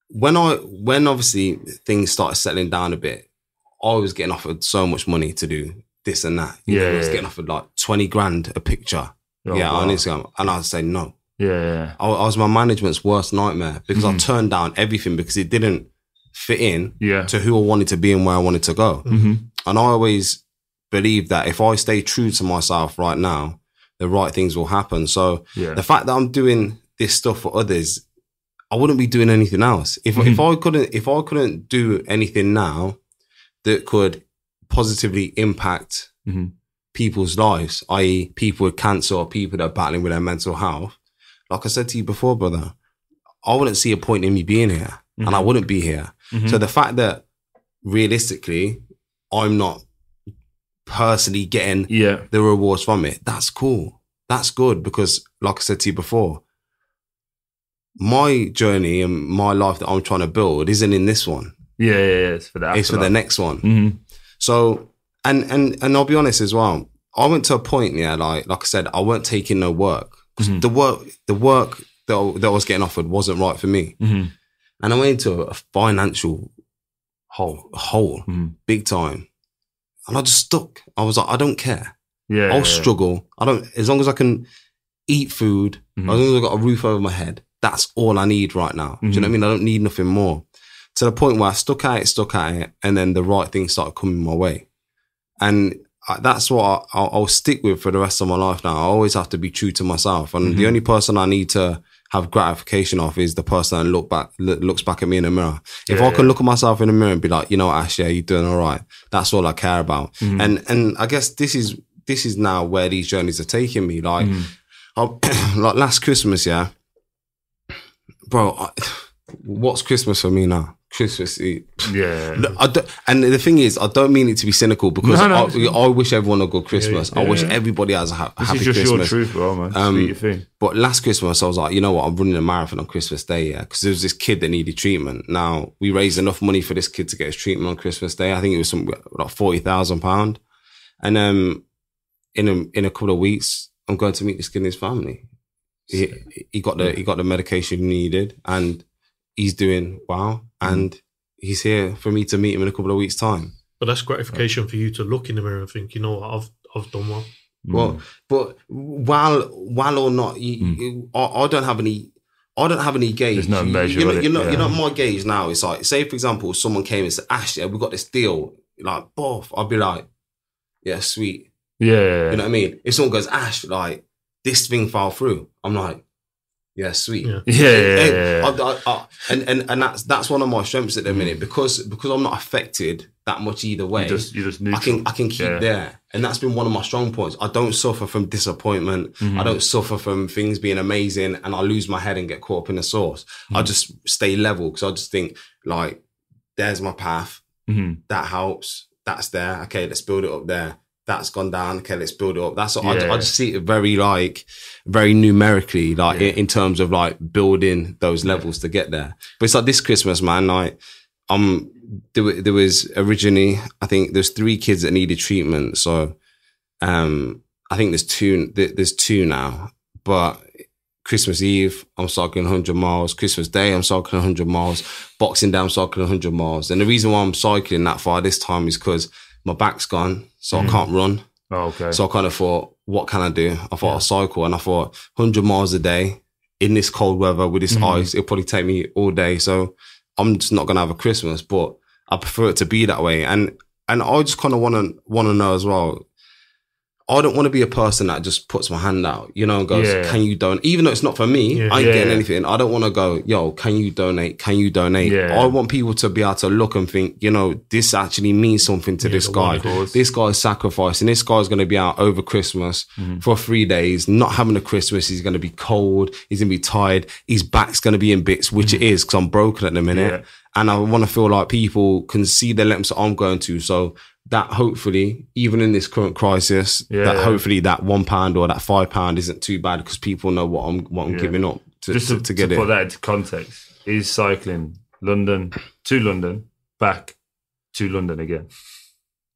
when I when obviously things started settling down a bit, I was getting offered so much money to do this and that. You know, Yeah, I was getting offered like twenty grand a picture. Oh, yeah, wow. on Instagram, and I'd say no. Yeah. Yeah. I, I was my management's worst nightmare because I Mhm. turned down everything because it didn't fit in Yeah. to who I wanted to be and where I wanted to go. hmm And I always believe that if I stay true to myself right now, the right things will happen. So Yeah. the fact that I'm doing this stuff for others, I wouldn't be doing anything else. If Mhm. if I couldn't if I couldn't do anything now that could positively impact Mhm. people's lives, i.e., people with cancer or people that are battling with their mental health, like I said to you before, brother, I wouldn't see a point in me being here, and I Mhm. wouldn't be here. Mhm. So the fact that realistically, I'm not personally getting yeah. the rewards from it, that's cool. That's good because, like I said to you before, my journey and my life that I'm trying to build isn't in this one. Yeah. Yeah. yeah. It's for that. It's for the next one. hmm So, and and and I'll be honest as well. I went to a point, yeah, like like I said, I weren't taking no work 'Cause Mhm. the work, the work that I, that I was getting offered wasn't right for me, hmm and I went into a financial hole, hole, Mhm. big time, and I just stuck. I was like, I don't care. Yeah. I'll yeah. struggle. I don't as long as I can eat food, Mhm. as long as I've got a roof over my head. That's all I need right now. Do you know what I mean? I don't need nothing more. To the point where I stuck at it, stuck at it, and then the right things started coming my way, and I, that's what I, I'll, I'll stick with for the rest of my life. Now I always have to be true to myself, and Mhm. the only person I need to have gratification of is the person that look back look, looks back at me in the mirror. If Yeah, I can yeah. look at myself in the mirror and be like, you know, what, Ash, yeah, you're doing all right. That's all I care about. Mhm. And and I guess this is this is now where these journeys are taking me. Like, Mhm. I, like last Christmas, yeah, bro. I, what's Christmas for me now? Christmas Eve. Yeah. I don't, and the thing is, I don't mean it to be cynical because No, no. I, I wish everyone a good Christmas. Yeah, I wish yeah. everybody has a ha- This happy is just Christmas. your truth, bro, man. Um, thing. But last Christmas, I was like, you know what? I'm running a marathon on Christmas Day, yeah, because there was this kid that needed treatment. Now we raised enough money for this kid to get his treatment on Christmas Day. I think it was some like forty thousand pound, and um, in a in a couple of weeks, I'm going to meet this kid and his family. He, he got the he got the medication he needed, and he's doing well, and he's here for me to meet him in a couple of weeks' time. But that's gratification for you to look in the mirror and think, you know what, I've I've done well. Well, but while while or not, you, Mm. you- I, I don't have any. I don't have any gauge. There's no measure You know, of it, you know, you yeah. know, my gauge now is like, say for example, someone came and said, "Ash, yeah, we got this deal." Like, both, I'd be like, "Yeah, sweet." yeah, yeah, You know what I mean? If someone goes, "Ash, like this thing fell through," I'm like, "Yeah, sweet." Yeah. yeah, yeah, yeah, Hey, yeah. I- I- I- and and and that's that's one of my strengths at the minute because because I'm not affected that much either way. You just, you just I can I can keep Yeah. there, and that's been one of my strong points. I don't suffer from disappointment. Mhm. I don't suffer from things being amazing, and I lose my head and get caught up in the sauce. I Mhm. just stay level because I just think like, there's my path. Mhm. That helps. That's there. Okay, let's build it up there. That's gone down. Okay, let's build it up. That's I, Yeah. I just see it very like very numerically, like Yeah. in, in terms of like building those levels to get there. But it's like this Christmas, man. Like, um, there, there was originally, I think there's three kids that needed treatment. So, um, I think there's two. There's two now, but Christmas Eve I'm cycling 100 miles. Christmas Day I'm cycling 100 miles. Boxing Day I'm cycling 100 miles. And the reason why I'm cycling that far this time is because my back's gone, so I can't run. Oh, okay. So I kind of thought, what can I do? I thought I'll cycle, and I thought 100 miles a day in this cold weather with this Mhm. ice, it'll probably take me all day. So I'm just not gonna have a Christmas, but I prefer it to be that way. And and I just kind of want to want to know as well. I don't want to be a person that just puts my hand out, you know, and goes, Yeah. "Can you donate?" Even though it's not for me, Yeah. I ain't Yeah, getting anything. I don't want to go, "Yo, can you donate? Can you donate?" I want people to be able to look and think, you know, this actually means something to this guy this guy's sacrificing. This guy's going to be out over Christmas Mm-hmm. for three days, not having a Christmas. He's going to be cold. He's going to be tired. His back's going to be in bits, which it is because I'm broken at the minute. Mm-hmm. And I want to feel like people can see the lengths that I'm going to. So that hopefully, even in this current crisis, Yeah, that yeah. hopefully that one pound or that five pound isn't too bad because people know what I'm what I'm Yeah. giving up to, Just to, to, to get to it. put that into context, is cycling London to London, back to London again.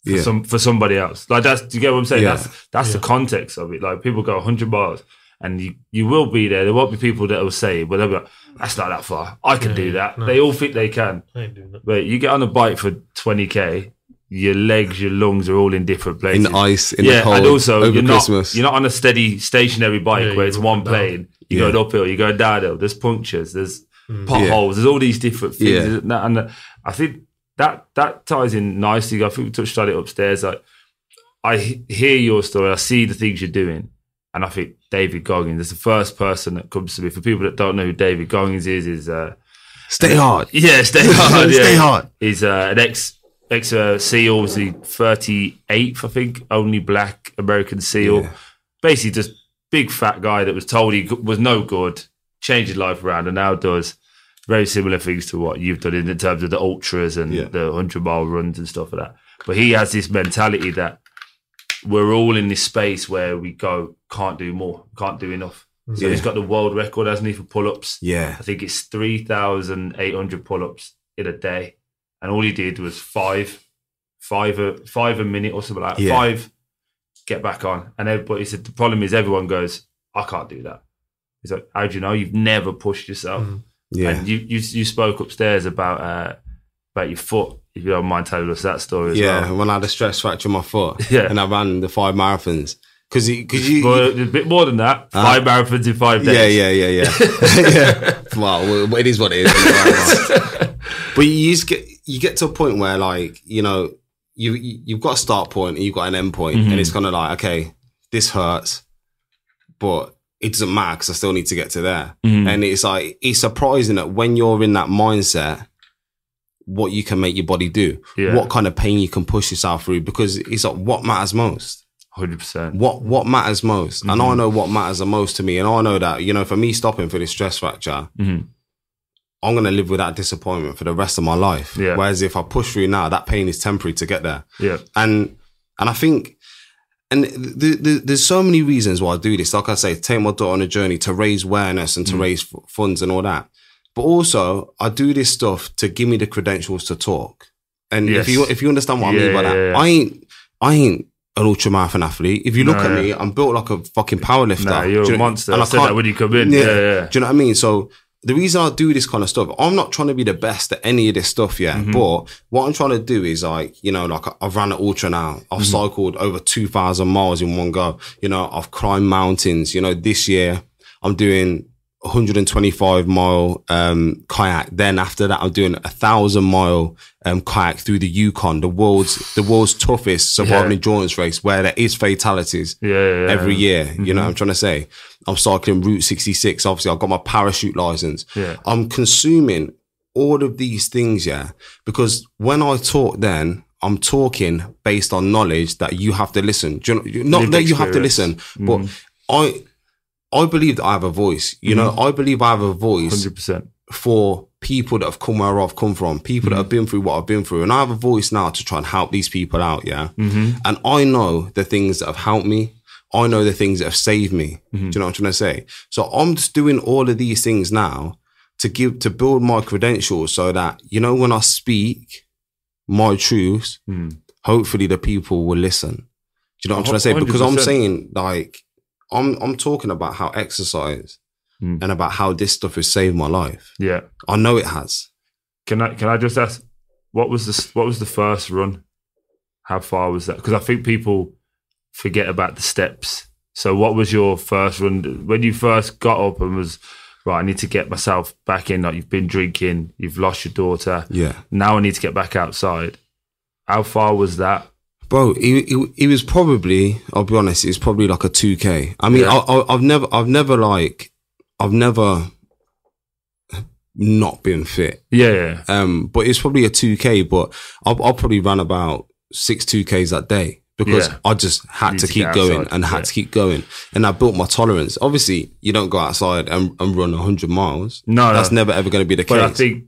For Yeah. some for somebody else. Like that's do you get what I'm saying? Yeah. That's that's Yeah. the context of it. Like people go hundred miles and you, you will be there. There won't be people that will say, but they'll be like, that's not that far. I can Yeah, do that. no. They all think they can. I ain't doing that. But you get on a bike for twenty K, your legs, your lungs are all in different places. in the ice, in yeah, the cold, and also over you're Christmas. not you're not on a steady stationary bike Yeah, where it's one up down. plane. You're Yeah. going uphill, you're going downhill. There's punctures, there's Mm. potholes, there's all these different things. Yeah. And, that- and uh, I think that that ties in nicely. I think we touched on it upstairs. Like I hear your story, I see the things you're doing, and I think David Goggins is the first person that comes to me. For people that don't know who David Goggins is, is uh, Stay hard. yeah, stay hard. Stay yeah. hard. He's uh, an ex ex SEAL, was the 38th, I think, only black American SEAL. Yeah. Basically, just big fat guy that was told he was no good, changed his life around, and now does very similar things to what you've done in, in terms of the ultras and Yeah. the 100 mile runs and stuff like that. But he has this mentality that we're all in this space where we go, can't do more, can't do enough. So Yeah. he's got the world record, hasn't he, for pull ups? Yeah. I think it's 3,800 pull ups in a day. And all he did was five, five a, five a minute or something like that. Yeah. Five, get back on. And everybody said, the problem is everyone goes, I can't do that. He's like, how do you know? You've never pushed yourself. Mm. Yeah. And you, you, you spoke upstairs about, uh, about your foot. If you don't mind telling us that story as yeah, well. when I had a stress fracture in my foot, Yeah. and I ran the five marathons because because you, But a bit more than that. Five marathons in five yeah days. yeah yeah yeah yeah. Well, well, it is what it is. but you just get you get to a point where like you know you you- you've got a start point and you've got an end point, Mhm. and it's kind of like okay, this hurts, but it doesn't matter because I still need to get to there. Mhm. And it's like it's surprising that when you're in that mindset, what you can make your body do, Yeah. what kind of pain you can push yourself through, because it's like what matters most. 100%. What what matters most, and Mm-hmm. I know what matters the most to me, and I know that you know for me stopping for this stress fracture, Mhm. I'm gonna live with that disappointment for the rest of my life. Yeah. Whereas if I push through now, that pain is temporary to get there, Yeah. and and I think. And th- th- there's so many reasons why I do this. Like I say, take my daughter on a journey to raise awareness and to Mm. raise f- funds and all that. But also, I do this stuff to give me the credentials to talk. And Yes. if you if you understand what I mean by that, yeah, yeah. I ain't I ain't an ultramarathon athlete. If you look No, at yeah. me, I'm built like a fucking powerlifter. Nah, you're a you know- monster. and I said that when you come in. Yeah, yeah. Do you know what I mean? So the reason I do this kind of stuff, I'm not trying to be the best at any of this stuff yet. Mm-hmm. But what I'm trying to do is like, you know, like I've ran an ultra now. I've Mm-hmm. cycled over 2,000 miles in one go. You know, I've climbed mountains. You know, this year I'm doing 125 mile um, kayak. Then after that, I'm doing a thousand mile um, kayak through the Yukon, the world's the world's toughest survival Yeah. endurance race, where there is fatalities Yeah, yeah, every year. You know what I'm trying to say? I'm cycling Route 66. Obviously, I've got my parachute license. Yeah. I'm consuming all of these things, yeah, because when I talk then, I'm talking based on knowledge that you have to listen. Do you know, not Lived that you have to listen, but I, I believe that I have a voice. You know, I believe I have a voice 100%. for people that have come where I've come from, people that have been through what I've been through. And I have a voice now to try and help these people out. Yeah. And I know the things that have helped me. I know the things that have saved me. Do you know what I'm trying to say? So I'm just doing all of these things now to give, to build my credentials so that, you know, when I speak my truths, Mm. hopefully the people will listen. Do you know what I'm trying to say? Because I'm saying like I'm I'm talking about how exercise Mm. and about how this stuff has saved my life. Yeah. I know it has. Can I can I just ask what was the what was the first run? How far was that? Because I think people forget about the steps. So what was your first run when you first got up and was right? I need to get myself back in. Like you've been drinking, you've lost your daughter. Yeah. Now I need to get back outside. How far was that? Bro, he, he he was probably. I'll be honest. It was probably like a two k. I mean, Yeah. I, I, I've never, I've never like, I've never not been fit. Yeah, yeah. Um, but it's probably a two k. But I, I probably ran about six two ks that day because Yeah. I just had to to keep going and had to keep going, and I built my tolerance. Obviously, you don't go outside and, and run hundred miles. No, That's no. never ever going to be the case. But I think,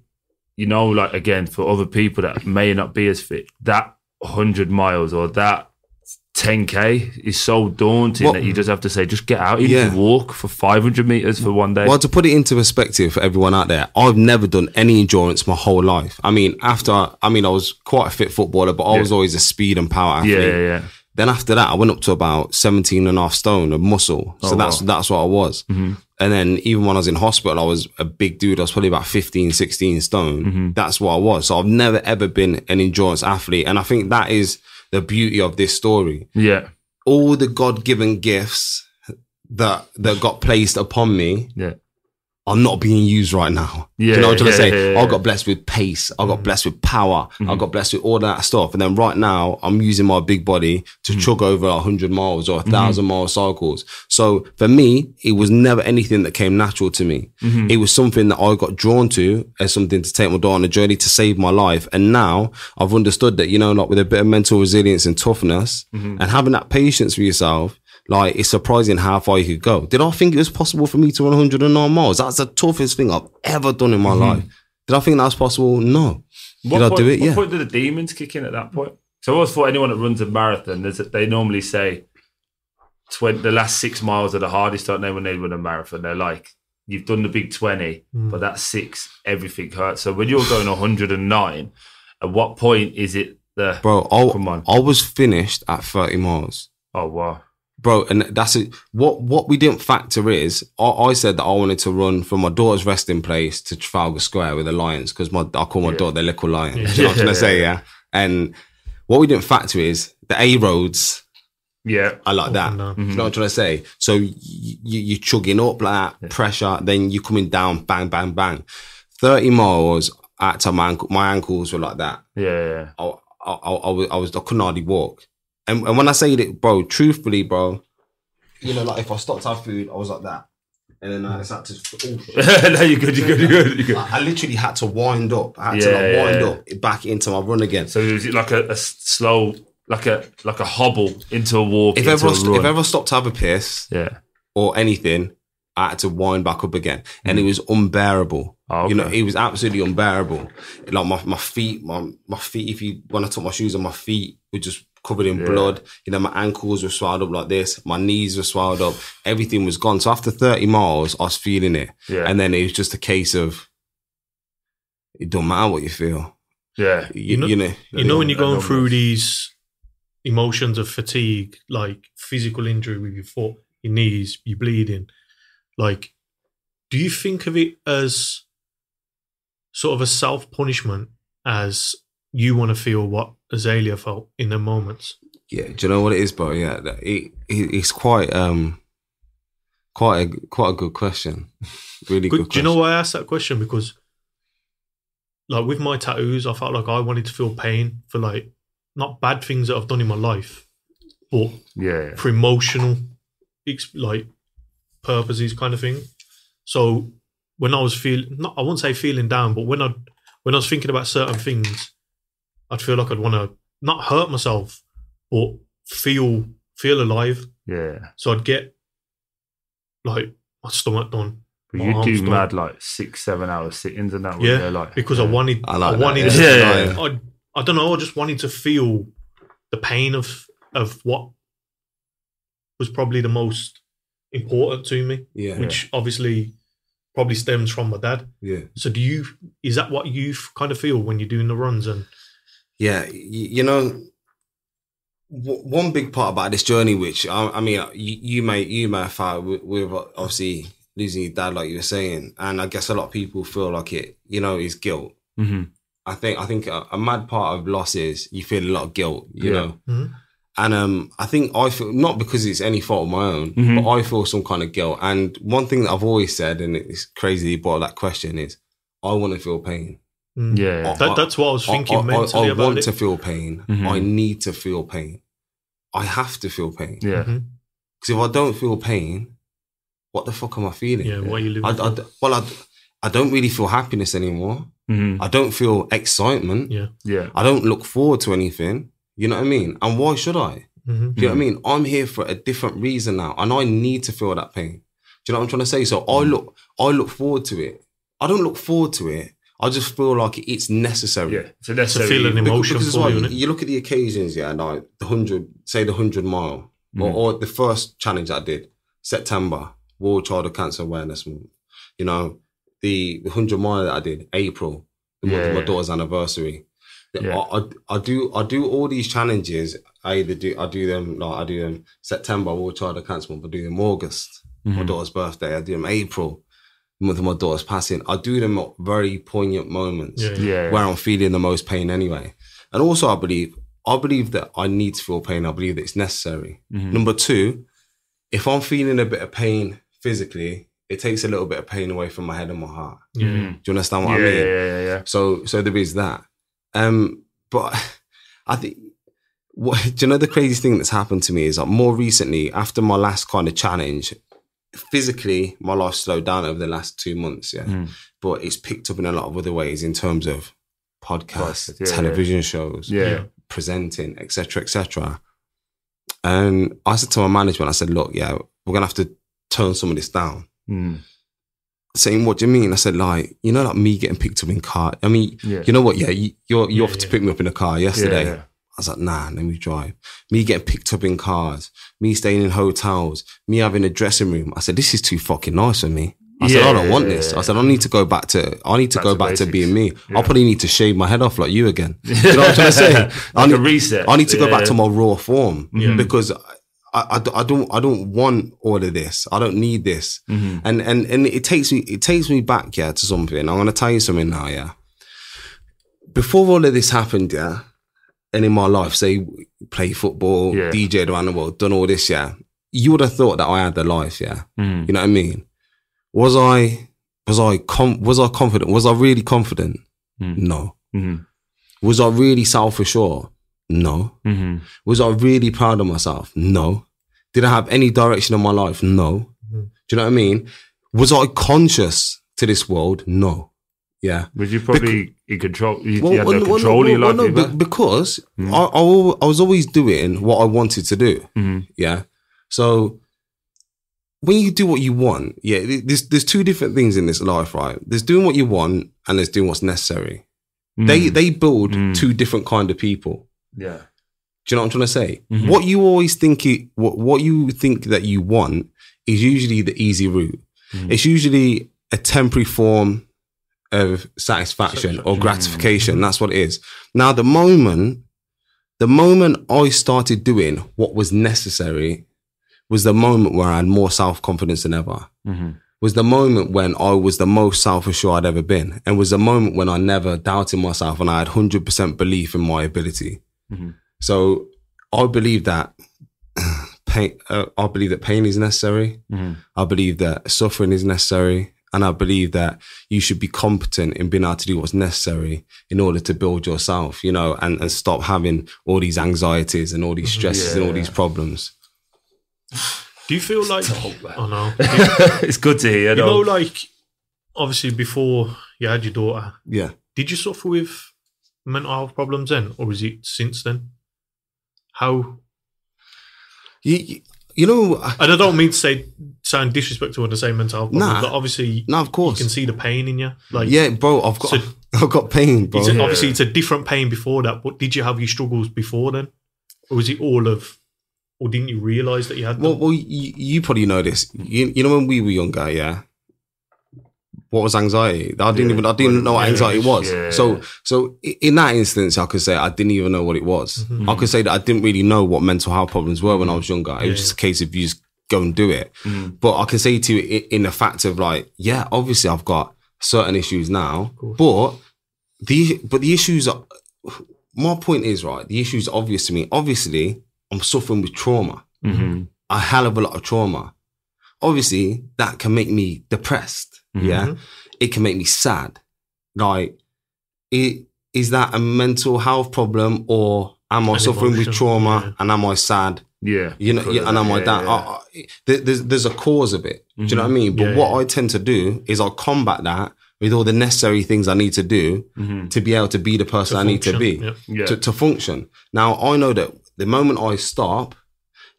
you know, like again, for other people that may not be as fit, that 100 miles or that 10K is so daunting Well- that you just have to say, just get out. You Yeah. can walk for 500 meters for one day. Well, to put it into perspective for everyone out there, I've never done any endurance my whole life. I mean, after, I mean, I was quite a fit footballer, but I Yeah. was always a speed and power athlete. Yeah, yeah, yeah. Then after that, I went up to about 17 and a half stone of muscle. So Oh, that's, wow. that's what I was. Mhm. And then even when I was in hospital, I was a big dude. I was probably about 15, 16 stone. Mm-hmm. That's what I was. So I've never ever been an endurance athlete. And I think that is the beauty of this story. Yeah, All the God given gifts that, that got placed upon me yeah. Are not being used right now. Yeah, you know what I'm trying to say? yeah, Mm-hmm. yeah, I got blessed with pace. I got blessed with power. I got blessed with all that stuff. And then right now, I'm using my big body to Mm. chug over a hundred miles or a Mm-hmm. 1000 mile cycles. So for me, it was never anything that came natural to me. Mm-hmm. It was something that I got drawn to as something to take my daughter on a journey to save my life. And now I've understood that, you know, like with a bit of mental resilience and toughness Mm-hmm. and having that patience for yourself, like it's surprising how far you could go. Did I think it was possible for me to run 109 miles? That's the toughest thing I've ever done in my life. Did I think that was possible? No. What Did I point, do it? What Yeah. point did the demons kick in at that point? So I always thought anyone that runs a marathon, they normally say 20, the last six miles are the hardest, don't they, when they run a marathon? They're like, you've done the big 20, Mm. but that six, everything hurts. So when you're going 109, at what point is it the, Bro, I, Come on. I was finished at 30 miles. oh, wow. Bro, and that's it. What what we didn't factor is I, I said that I wanted to run from my daughter's resting place to Trafalgar Square with the Lions because my I call my Yeah. daughter the little lion. Yeah. You know what I'm trying to say? Yeah. And what we didn't factor is the A roads Yeah. I like that. Oh, and down. Mm-hmm. Do you know what I'm trying to say? So you, you, you're chugging up like that, pressure, then you're coming down, bang, bang, bang. 30 miles at time, my, ankle, my ankles were like that. Yeah. yeah. I, I, I, I I was, I couldn't hardly walk. And, and when I say that, bro, truthfully, bro, you know, like if I stopped to have food, I was like that. And then uh, I just had to, oh, no, you're good, you're good, you're good, you're good. I, I literally had to wind up. I had to like wind yeah. up back into my run again. So it was like a slow, like a like a hobble into a walk, If ever, I a st- if ever stopped to have a piss yeah. or anything, I had to wind back up again. And it mm. was unbearable. Oh, You know, it was absolutely unbearable. Like my, my feet, my, my feet, if you, when I took my shoes on, my feet would just covered in Yeah. blood. You know, my ankles were swelled up like this. My knees were swelled up. Everything was gone. So after 30 miles, I was feeling it. Yeah. And then it was just a case of, it don't matter what you feel. yeah. You, know- you know, You know when you're going through these emotions of fatigue, like physical injury with your foot, your knees, you bleeding. Like, do you think of it as sort of a self punishment as you want to feel what Azaylia felt in the moments? Yeah, do you know what it is, bro? Yeah, it, it it's quite um quite a quite a good question. Really good. Good, do you know why I asked that question? Because, like, with my tattoos, I felt like I wanted to feel pain for like not bad things that I've done in my life, but Yeah. for emotional, ex- like purposes, kind of thing. So when I was feeling, not I won't say feeling down, but when I when I was thinking about certain things, I'd feel like I'd want to not hurt myself, but feel feel alive. Yeah. So I'd get like my stomach done. But My you do done. mad like six, seven hour sittings and that. wouldn't Yeah, you? like because I wanted, I I, like that, wanted, yeah. Yeah, yeah. I, I don't know, I just wanted to feel the pain of of what was probably the most important to me, Yeah, which obviously probably stems from my dad. yeah, So, do you is that what you f- kind of feel when you're doing the runs? And yeah. You, you know, w- one big part about this journey, which I, I mean, you, you may you may have found with, with obviously losing your dad, like you were saying, and I guess a lot of people feel like it, you know, is guilt. Mm-hmm. I think I think a, a mad part of loss is you feel a lot of guilt, you Yeah. know. Mhm. And um, I think I feel not because it's any fault of my own, Mhm. but I feel some kind of guilt. And one thing that I've always said, and it's crazy you brought up that question, is I want to feel pain. Mm. Yeah. I- That, that's what I was thinking I, I- mentally I about want it. to feel pain. Mhm. I need to feel pain. I have to feel pain. yeah. Mhm. Because if I don't feel pain, what the fuck am I feeling? Yeah, what are you living I, for? I, well, I, I don't really feel happiness anymore. Mm-hmm. I don't feel excitement. Yeah. Yeah. I don't look forward to anything. You know what I mean? And why should I? Mhm. Do you know what I mean? I'm here for a different reason now, and I need to feel that pain. Do you know what I'm trying to say? So I look, I look forward to it. I don't look forward to it. I just feel like it's necessary. Yeah. So that's To feel an Because- emotion because it's for like, you, you, you look at the occasions, yeah, like the hundred, say the hundred mile, or, Mhm. or the first challenge I did, September, World Childhood Cancer Awareness Month. You know, the the hundred mile that I did, April, the month Yeah, of my yeah. daughter's anniversary. Yeah. I, I, I do I do all these challenges. I either do I do them like I do them September, World Childhood Cancer Month. I do them August, my Mhm. daughter's birthday. I do them April, the month of my daughter's passing. I do them at very poignant moments Yeah. Yeah. where I'm feeling the most pain anyway. And also, I believe, I believe that I need to feel pain. I believe that it's necessary. Mhm. Number two, if I'm feeling a bit of pain physically, it takes a little bit of pain away from my head and my heart. Yeah. Mhm. Do you understand what Yeah, I mean? yeah, yeah, yeah. So, so there is that. Um, but I think, what, do you know the crazy thing that's happened to me is like more recently, after my last kind of challenge, physically, my life slowed down over the last two months. Yeah Mhm. but it's picked up in a lot of other ways in terms of podcasts, Podcast, yeah, television shows, Yeah. Yeah. presenting, etc., etc. And I said to my management, I said, "Look, yeah, we're gonna have to turn some of this down." Mm. Saying, "What do you mean?" I said, "Like, you know, like me getting picked up in car. I mean, Yeah. you know what? Yeah, you, you're you Yeah, offered to pick me up in a car yesterday." Yeah, yeah. I was like, nah, let me drive. Me getting picked up in cars, me staying in hotels, me having a dressing room. I said, this is too fucking nice for me. I said, I don't want yeah, this. yeah, I said, I need to go back to, I need to Back go to back to being me. Yeah. I'll probably need to shave my head off like you again. you know what I'm trying to say? I need, a reset. I need to go back to my raw form Yeah. because I, I, I don't, I don't want all of this. I don't need this. Mhm. And, and, and it takes me, it takes me back, yeah, to something. I'm going to tell you something now, yeah. Before all of this happened, yeah, and in my life, say play football, Yeah. DJ around the world, done all this, yeah, you would have thought that I had the life, yeah. Mhm. You know what I mean? Was I, was I, com- was I confident? Was I really confident? Mm. No. Mhm. Was I really self assured? No. Mhm. Was I really proud of myself? No. Did I have any direction in my life? No. Mhm. Do you know what I mean? Was I conscious to this world? No. Yeah. Was you probably in control? You, you had no well, control well, of your well, life, no, be- because Mm. I, I, I was always doing what I wanted to do. Mhm. Yeah. So when you do what you want, yeah, there's there's two different things in this life, right? There's doing what you want and there's doing what's necessary. They Mhm. they build Mm. two different kind of people. yeah. Do you know what I'm trying to say? Mhm. What you always think it, what what you think that you want is usually the easy route. Mhm. It's usually a temporary form of satisfaction or gratification. That's what it is. Now, the moment, the moment I started doing what was necessary was the moment where I had more self confidence than ever. Mhm. Was the moment when I was the most self assured I'd ever been, and was the moment when I never doubted myself and I had hundred percent belief in my ability. Mhm. So I believe that pain. Uh, I believe that pain is necessary. Mhm. I believe that suffering is necessary. And I believe that you should be competent in being able to do what's necessary in order to build yourself, you know, and, and stop having all these anxieties and all these mm-hmm. stresses and all these problems. Do you feel like? Oh, man. I know. it's good to hear. you know, like obviously before you had your daughter, Yeah. did you suffer with mental health problems then, or is it since then? How? You, you, you know, I- And I don't mean to say sound disrespectful when I say mental health problems, Nah. but obviously no, of course, you can see the pain in you. Like, yeah, bro, I've got, So- I've got pain, bro. it's a- Yeah. obviously it's a different pain before that. But did you have your struggles before then, or was it all of, or didn't you realize that you had them? Well, well, you, you probably know this. You, you know when we were younger, yeah. What was anxiety? I didn't Yeah. even I didn't know what anxiety was. yeah. So so in that instance, I could say I didn't even know what it was. Mm-hmm. I could say that I didn't really know what mental health problems were when I was younger. It was just a case of you just go and do it. Mm. But I can say to you in the fact of like, yeah, obviously I've got certain issues now, but the but the issues are. My point is right. The issue is obvious to me. Obviously, I'm suffering with trauma Mm-hmm. a hell of a lot of trauma. Obviously, that can make me depressed. Mhm. Yeah. It can make me sad. Like, it, is that a mental health problem or am I An suffering with trauma yeah. and am I sad? Yeah. You know, yeah, and am I that? yeah. I- I- there's, there's a cause of it. Do you know what I mean? But Yeah, what yeah. I tend to do is I combat that with all the necessary things I need to do Mhm. to be able to be the person I need to be. Yeah. to, to function. Now I know that the moment I stop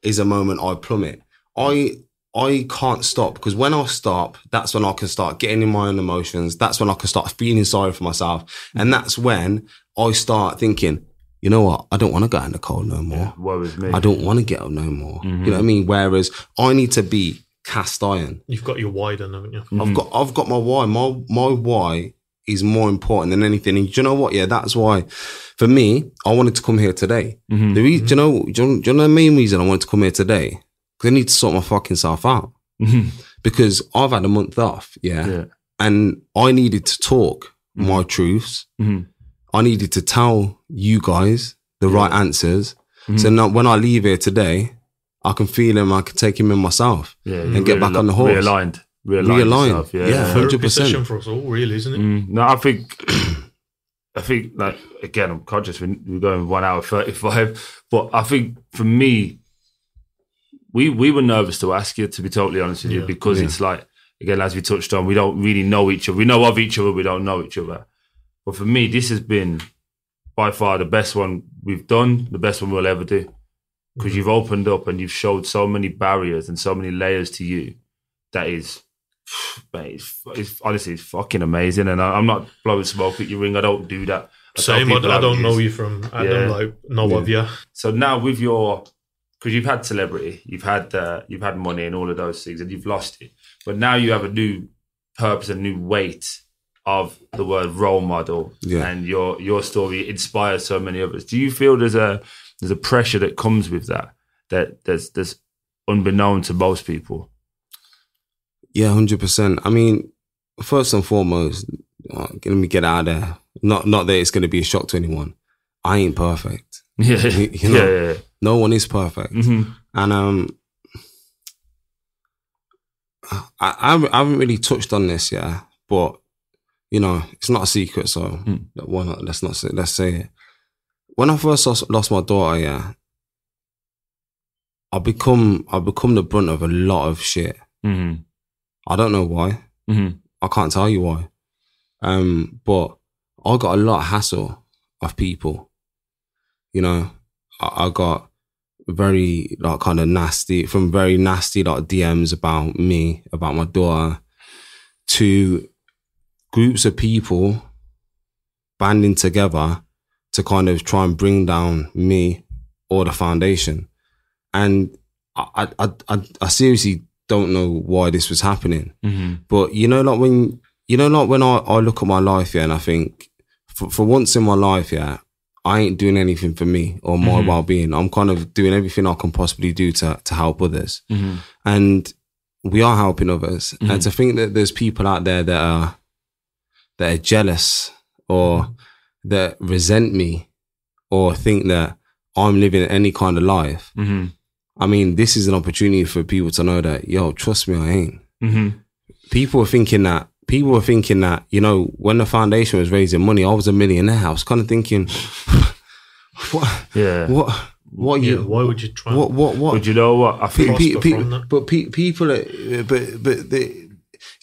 is a moment I plummet. I I can't stop because when I stop, that's when I can start getting in my own emotions. That's when I can start feeling sorry for myself, and that's when I start thinking, you know what, I don't want to go in the cold no more. Worries me. I don't want to get up no more. Mm-hmm. You know what I mean? Whereas I need to be cast iron. You've got your why done, haven't you? Mm-hmm. I've got I've got my why. My my why is more important than anything. And do you know what? Yeah, that's why. For me, I wanted to come here today. Mhm. The re- do you know? Do you know, do you know the main reason I wanted to come here today? Because I need to sort my fucking self out. Mhm. Because I've had a month off, yeah, Yeah. and I needed to talk my truths. Mhm. I needed to tell you guys the right answers. Mhm. So now, when I leave here today, I can feel him. I can take him in myself. Yeah. And get back on the horse. Realigned. Realigned. Realign. yourself, Yeah. Yeah. 100%. session for us all, really, isn't it? Mm, no, I think, I think like again, I'm conscious we- we're going one hour thirty five, but I think for me, we we were nervous to ask you to be totally honest with you Yeah. because Yeah. it's like again as we touched on, we don't really know each other. We know of each other, we don't know each other. But for me, this has been by far the best one we've done, the best one we'll ever do. Because mm-hmm. you've opened up and you've showed so many barriers and so many layers to you that is mate, it's, it's honestly it's fucking amazing. And I, I'm not blowing smoke at your ring. I don't do that. I Same. I, I don't know you from Adam, Yeah. like know of you. So now with your, because you've had celebrity, you've had uh, you've had money and all of those things, and you've lost it. But now you have a new purpose, a new weight of the word role model, Yeah. and your your story inspires so many others. Do you feel there's a there's a pressure that comes with that that there's there's unbeknown to most people? Yeah, hundred percent. I mean, first and foremost, uh, let me get out of there. Not not that it's going to be a shock to anyone. I ain't perfect. Yeah, You yeah, yeah. yeah. No one is perfect. Mhm. And um, I, I haven't- I haven't really touched on this, yeah, but you know, it's not a secret, so Mm. why not? Let's not say, let's say it. When I first lost, lost my daughter, yeah, I become I become the brunt of a lot of shit. Mhm. I don't know why. Mhm. I can't tell you why. Um, but I got a lot of hassle of people. You know, I, I got very like kind of nasty from very nasty like DMs about me, about my daughter, to groups of people banding together to kind of try and bring down me or the foundation. And I I I, I seriously don't know why this was happening. Mhm. But you know, like when you know, like when I, I look at my life, yeah, and I think for, for once in my life, yeah, I ain't doing anything for me or my Mhm. well being. I'm kind of doing everything I can possibly do to to help others, Mhm. and we are helping others. Mhm. And to think that there's people out there that are that are jealous or that resent me or think that I'm living any kind of life. Mhm. I mean, this is an opportunity for people to know that, yo, trust me, I ain't Mhm. people were thinking that people were thinking that you know when the foundation was raising money, I was a millionaire. I was kind of thinking, what, Yeah. what, what Yeah, you, why would you try? what, what, what? But you know what? I Pe- think pe- pe- but pe- people, are, but but the,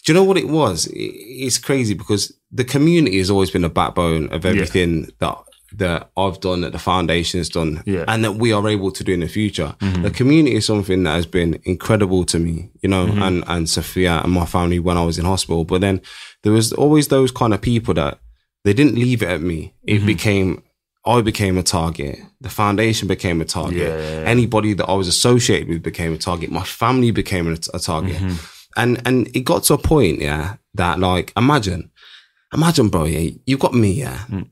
do you know what it was? It- It's crazy because the community has always been the backbone of everything that that I've done, that the foundation has done, Yeah. and that we are able to do in the future. Mm-hmm. The community is something that has been incredible to me, you know, Mm-hmm. and and Safiyya and my family when I was in hospital. But then there was always those kind of people that they didn't leave it at me. It Mm-hmm. became I became a target. The foundation became a target. Yeah. Anybody that I was associated with became a target. My family became a, a target. Mm-hmm. and and it got to a point, yeah, that like imagine, imagine, bro, yeah, you got me, yeah. Mm.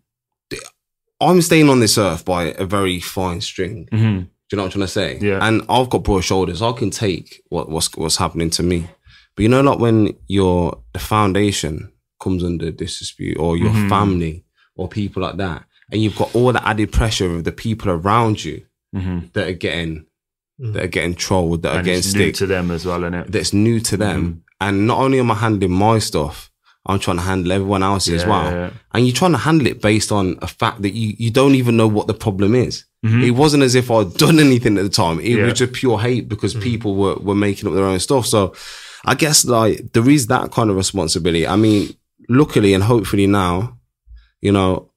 I'm staying on this earth by a very fine string. Mhm. Do you know what I'm trying to say? Yeah. And I've got broad shoulders. I can take what, what's what's happening to me. But you know, like when your the foundation comes under dispute, or your Mhm. family, or people like that, and you've got all the added pressure of the people around you Mhm. that are getting Mm. that are getting trolled, that are getting it's new stick, to them as well, isn't it? that's new to them. Mm-hmm. And not only am I handling my stuff, I'm trying to handle everyone else's as well. yeah. And you're trying to handle it based on a fact that you, you don't even know what the problem is. Mhm. It wasn't as if I'd done anything at the time. It Yeah. was just pure hate because people were, were making up their own stuff. So I guess like there is that kind of responsibility. I mean, luckily and hopefully now, you know,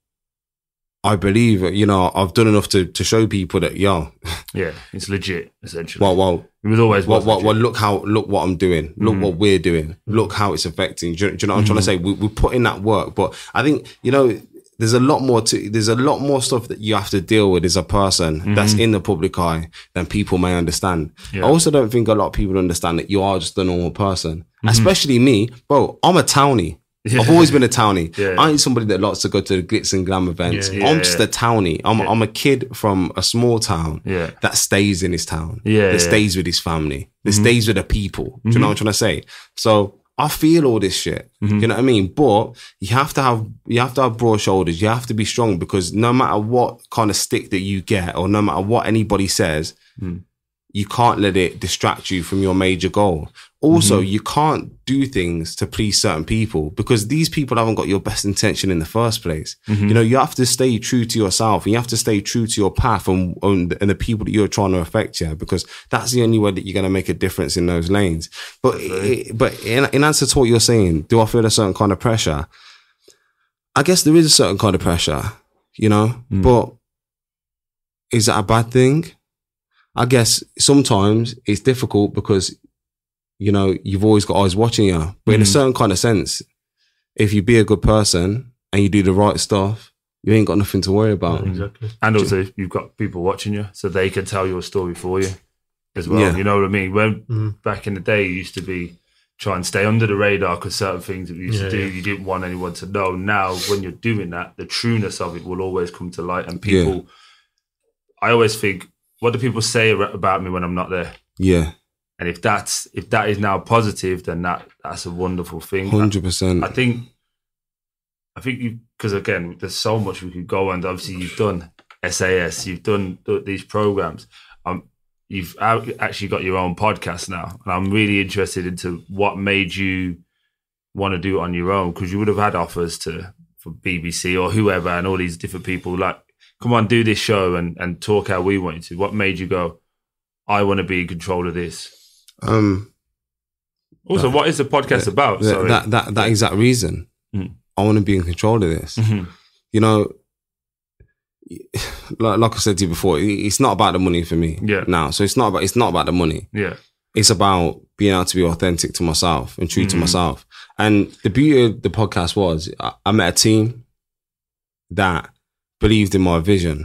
I believe, you know, I've done enough to, to show people that, yeah, Yeah, it's legit, essentially. well, well, it was always well, well, well, look how, look what I'm doing. Look Mhm. what mm. we're doing. Look how it's affecting. Do you, do you know what I'm trying to mm. say? We, we put in that work, but I think, you know, there's a lot more to, there's a lot more stuff that you have to deal with as a person that's mm-hmm. in the public eye than people may understand. Yeah. I also don't think a lot of people understand that you are just a normal person, mm-hmm. especially me, bro. I'm a townie. Yeah. I've always been a townie. Yeah. I ain't somebody that likes to go to the glitz and glam events. Yeah, I'm just a townie. I'm, I'm a kid from a small town that stays in his town. Yeah, That. Mm-hmm. stays with his family. That stays with the people. Do you know what I'm trying to say? So I feel all this shit. Mm-hmm. You know what I mean? But you have to have you have to have broad shoulders. You have to be strong because no matter what kind of stick that you get, or no matter what anybody says, Mm. You can't let it distract you from your major goal. Also, Mm-hmm. you can't do things to please certain people because these people haven't got your best intention in the first place. Mm-hmm. You know, you have to stay true to yourself and you have to stay true to your path and, and, and the people that you're trying to affect, yeah, because that's the only way that you're going to make a difference in those lanes. But, it, but in, in answer to what you're saying, do I feel a certain kind of pressure? I guess there is a certain kind of pressure, you know, but is that a bad thing? I guess sometimes it's difficult because, you know, you've always got eyes watching you. But in a Mm. certain kind of sense, if you be a good person and you do the right stuff, you ain't got nothing to worry about. exactly. And also, you've got people watching you, so they can tell your story for you as well. Yeah. You know what I mean? When Mm. back in the day, it used to be try and stay under the radar because certain things that we used Yeah, to do, yeah. you didn't want anyone to know. Now, when you're doing that, the trueness of it will always come to light. And people, I always think, what do people say about me when I'm not there? Yeah, And if that's if that is now positive, then that that's a wonderful thing. 100%. I think, I think you because again, there's so much we could go and obviously you've done SAS, you've done these programs. Um, you've actually got your own podcast now, and I'm really interested into what made you want to do it on your own because you would have had offers to for BBC or whoever and all these different people like, come on, do this show and and talk how we want you to. What made you go? I want to be in control of this. um, Also, what is the podcast about? th- Sorry. that, that, that exact reason. Mm. I want to be in control of this. Mhm. You know, like, like I said to you before, it's not about the money for me Yeah. now. So it's not about, it's not about the money. Yeah. it's about being able to be authentic to myself and true to Mhm. myself. And the beauty of the podcast was I, I met a team that believed in my vision.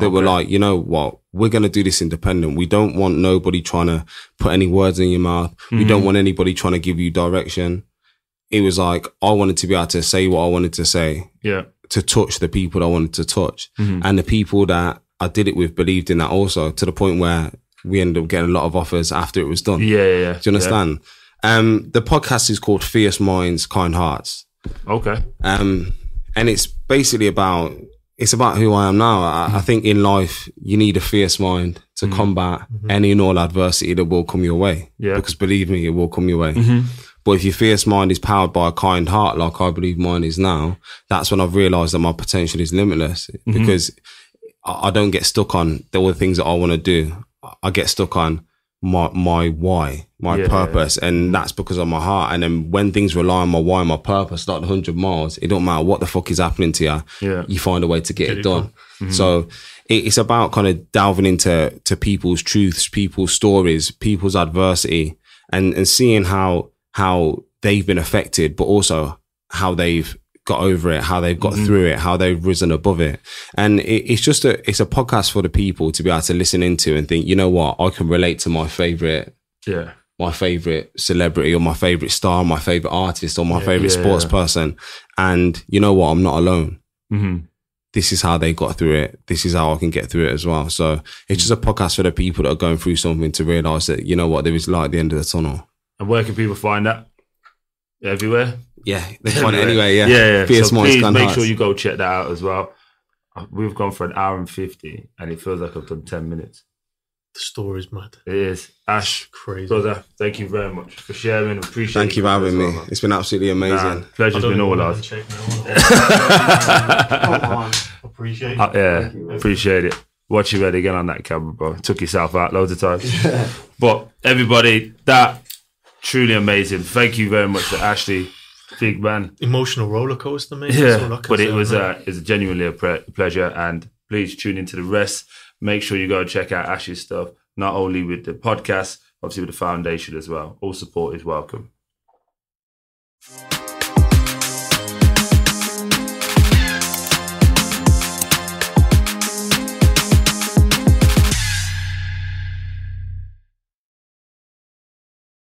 That were like, you know what, we're gonna do this independent. We don't want nobody trying to put any words in your mouth. We Mhm. don't want anybody trying to give you direction. It was like I wanted to be able to say what I wanted to say, Yeah. to touch the people I wanted to touch. Mhm. And the people that I did it with believed in that also to the point where we ended up getting a lot of offers after it was done. Yeah. Yeah. yeah. Do you understand? Um, the podcast is called Fierce Minds, Kind Hearts. Okay. Um, and it's basically about it's about who I am now. I, I mm-hmm. think in life you need a fierce mind to mm-hmm. combat mm-hmm. any and all adversity that will come your way. Yeah. Because believe me, it will come your way. Mhm. But if your fierce mind is powered by a kind heart, like I believe mine is now, that's when I've realized that my potential is limitless. Because I I don't get stuck on all the things that I want to do. I get stuck on my my why, my Yeah. purpose, and that's because of my heart. And then when things rely on my why, my purpose, like hundred miles, it don't matter what the fuck is happening to you. Yeah. You find a way to get, Get it it done. Mm-hmm. So it, it's about kind of delving into to people's truths, people's stories, people's adversity, and and seeing how how they've been affected, but also how they've got over it, how they've got through it, how they've risen above it. And it, it's just a it's a podcast for the people to be able to listen into and think, you know what, I can relate to my favorite Yeah. my favorite celebrity or my favorite star, my favorite artist or my Yeah. favorite Yeah. sports person. And you know what? I'm not alone. hmm This is how they got through it. This is how I can get through it as well. So it's just a podcast for the people that are going through something to realize that, you know what, there is light at the end of the tunnel. And where can people find that? Everywhere. Yeah, they find it anyway. Yeah, yeah. yeah. Fierce so please make Hearts. sure you go check that out as well. Uh, We've gone for an hour and fifty, and it feels like I've done ten minutes. The story's mad. It is Ash, Crazy. brother. Thank you very much for sharing. Appreciate. Thank you for having as me. well, man. It's been absolutely amazing. pleasure's I don't been all even ours. wanna check now. Come on. Appreciate it. Uh, yeah, appreciate it. Watch you ready again on that camera, bro. Took yourself out loads of times. but everybody, that truly amazing. Thank you very much to Ashley, big man. Emotional roller coaster, mate. That's all I Yeah, but it was uh, it was genuinely a pre- pleasure, and please tune into the rest. Make sure you go and check out Ashley's stuff, not only with the podcast, obviously with the foundation as well. All support is welcome.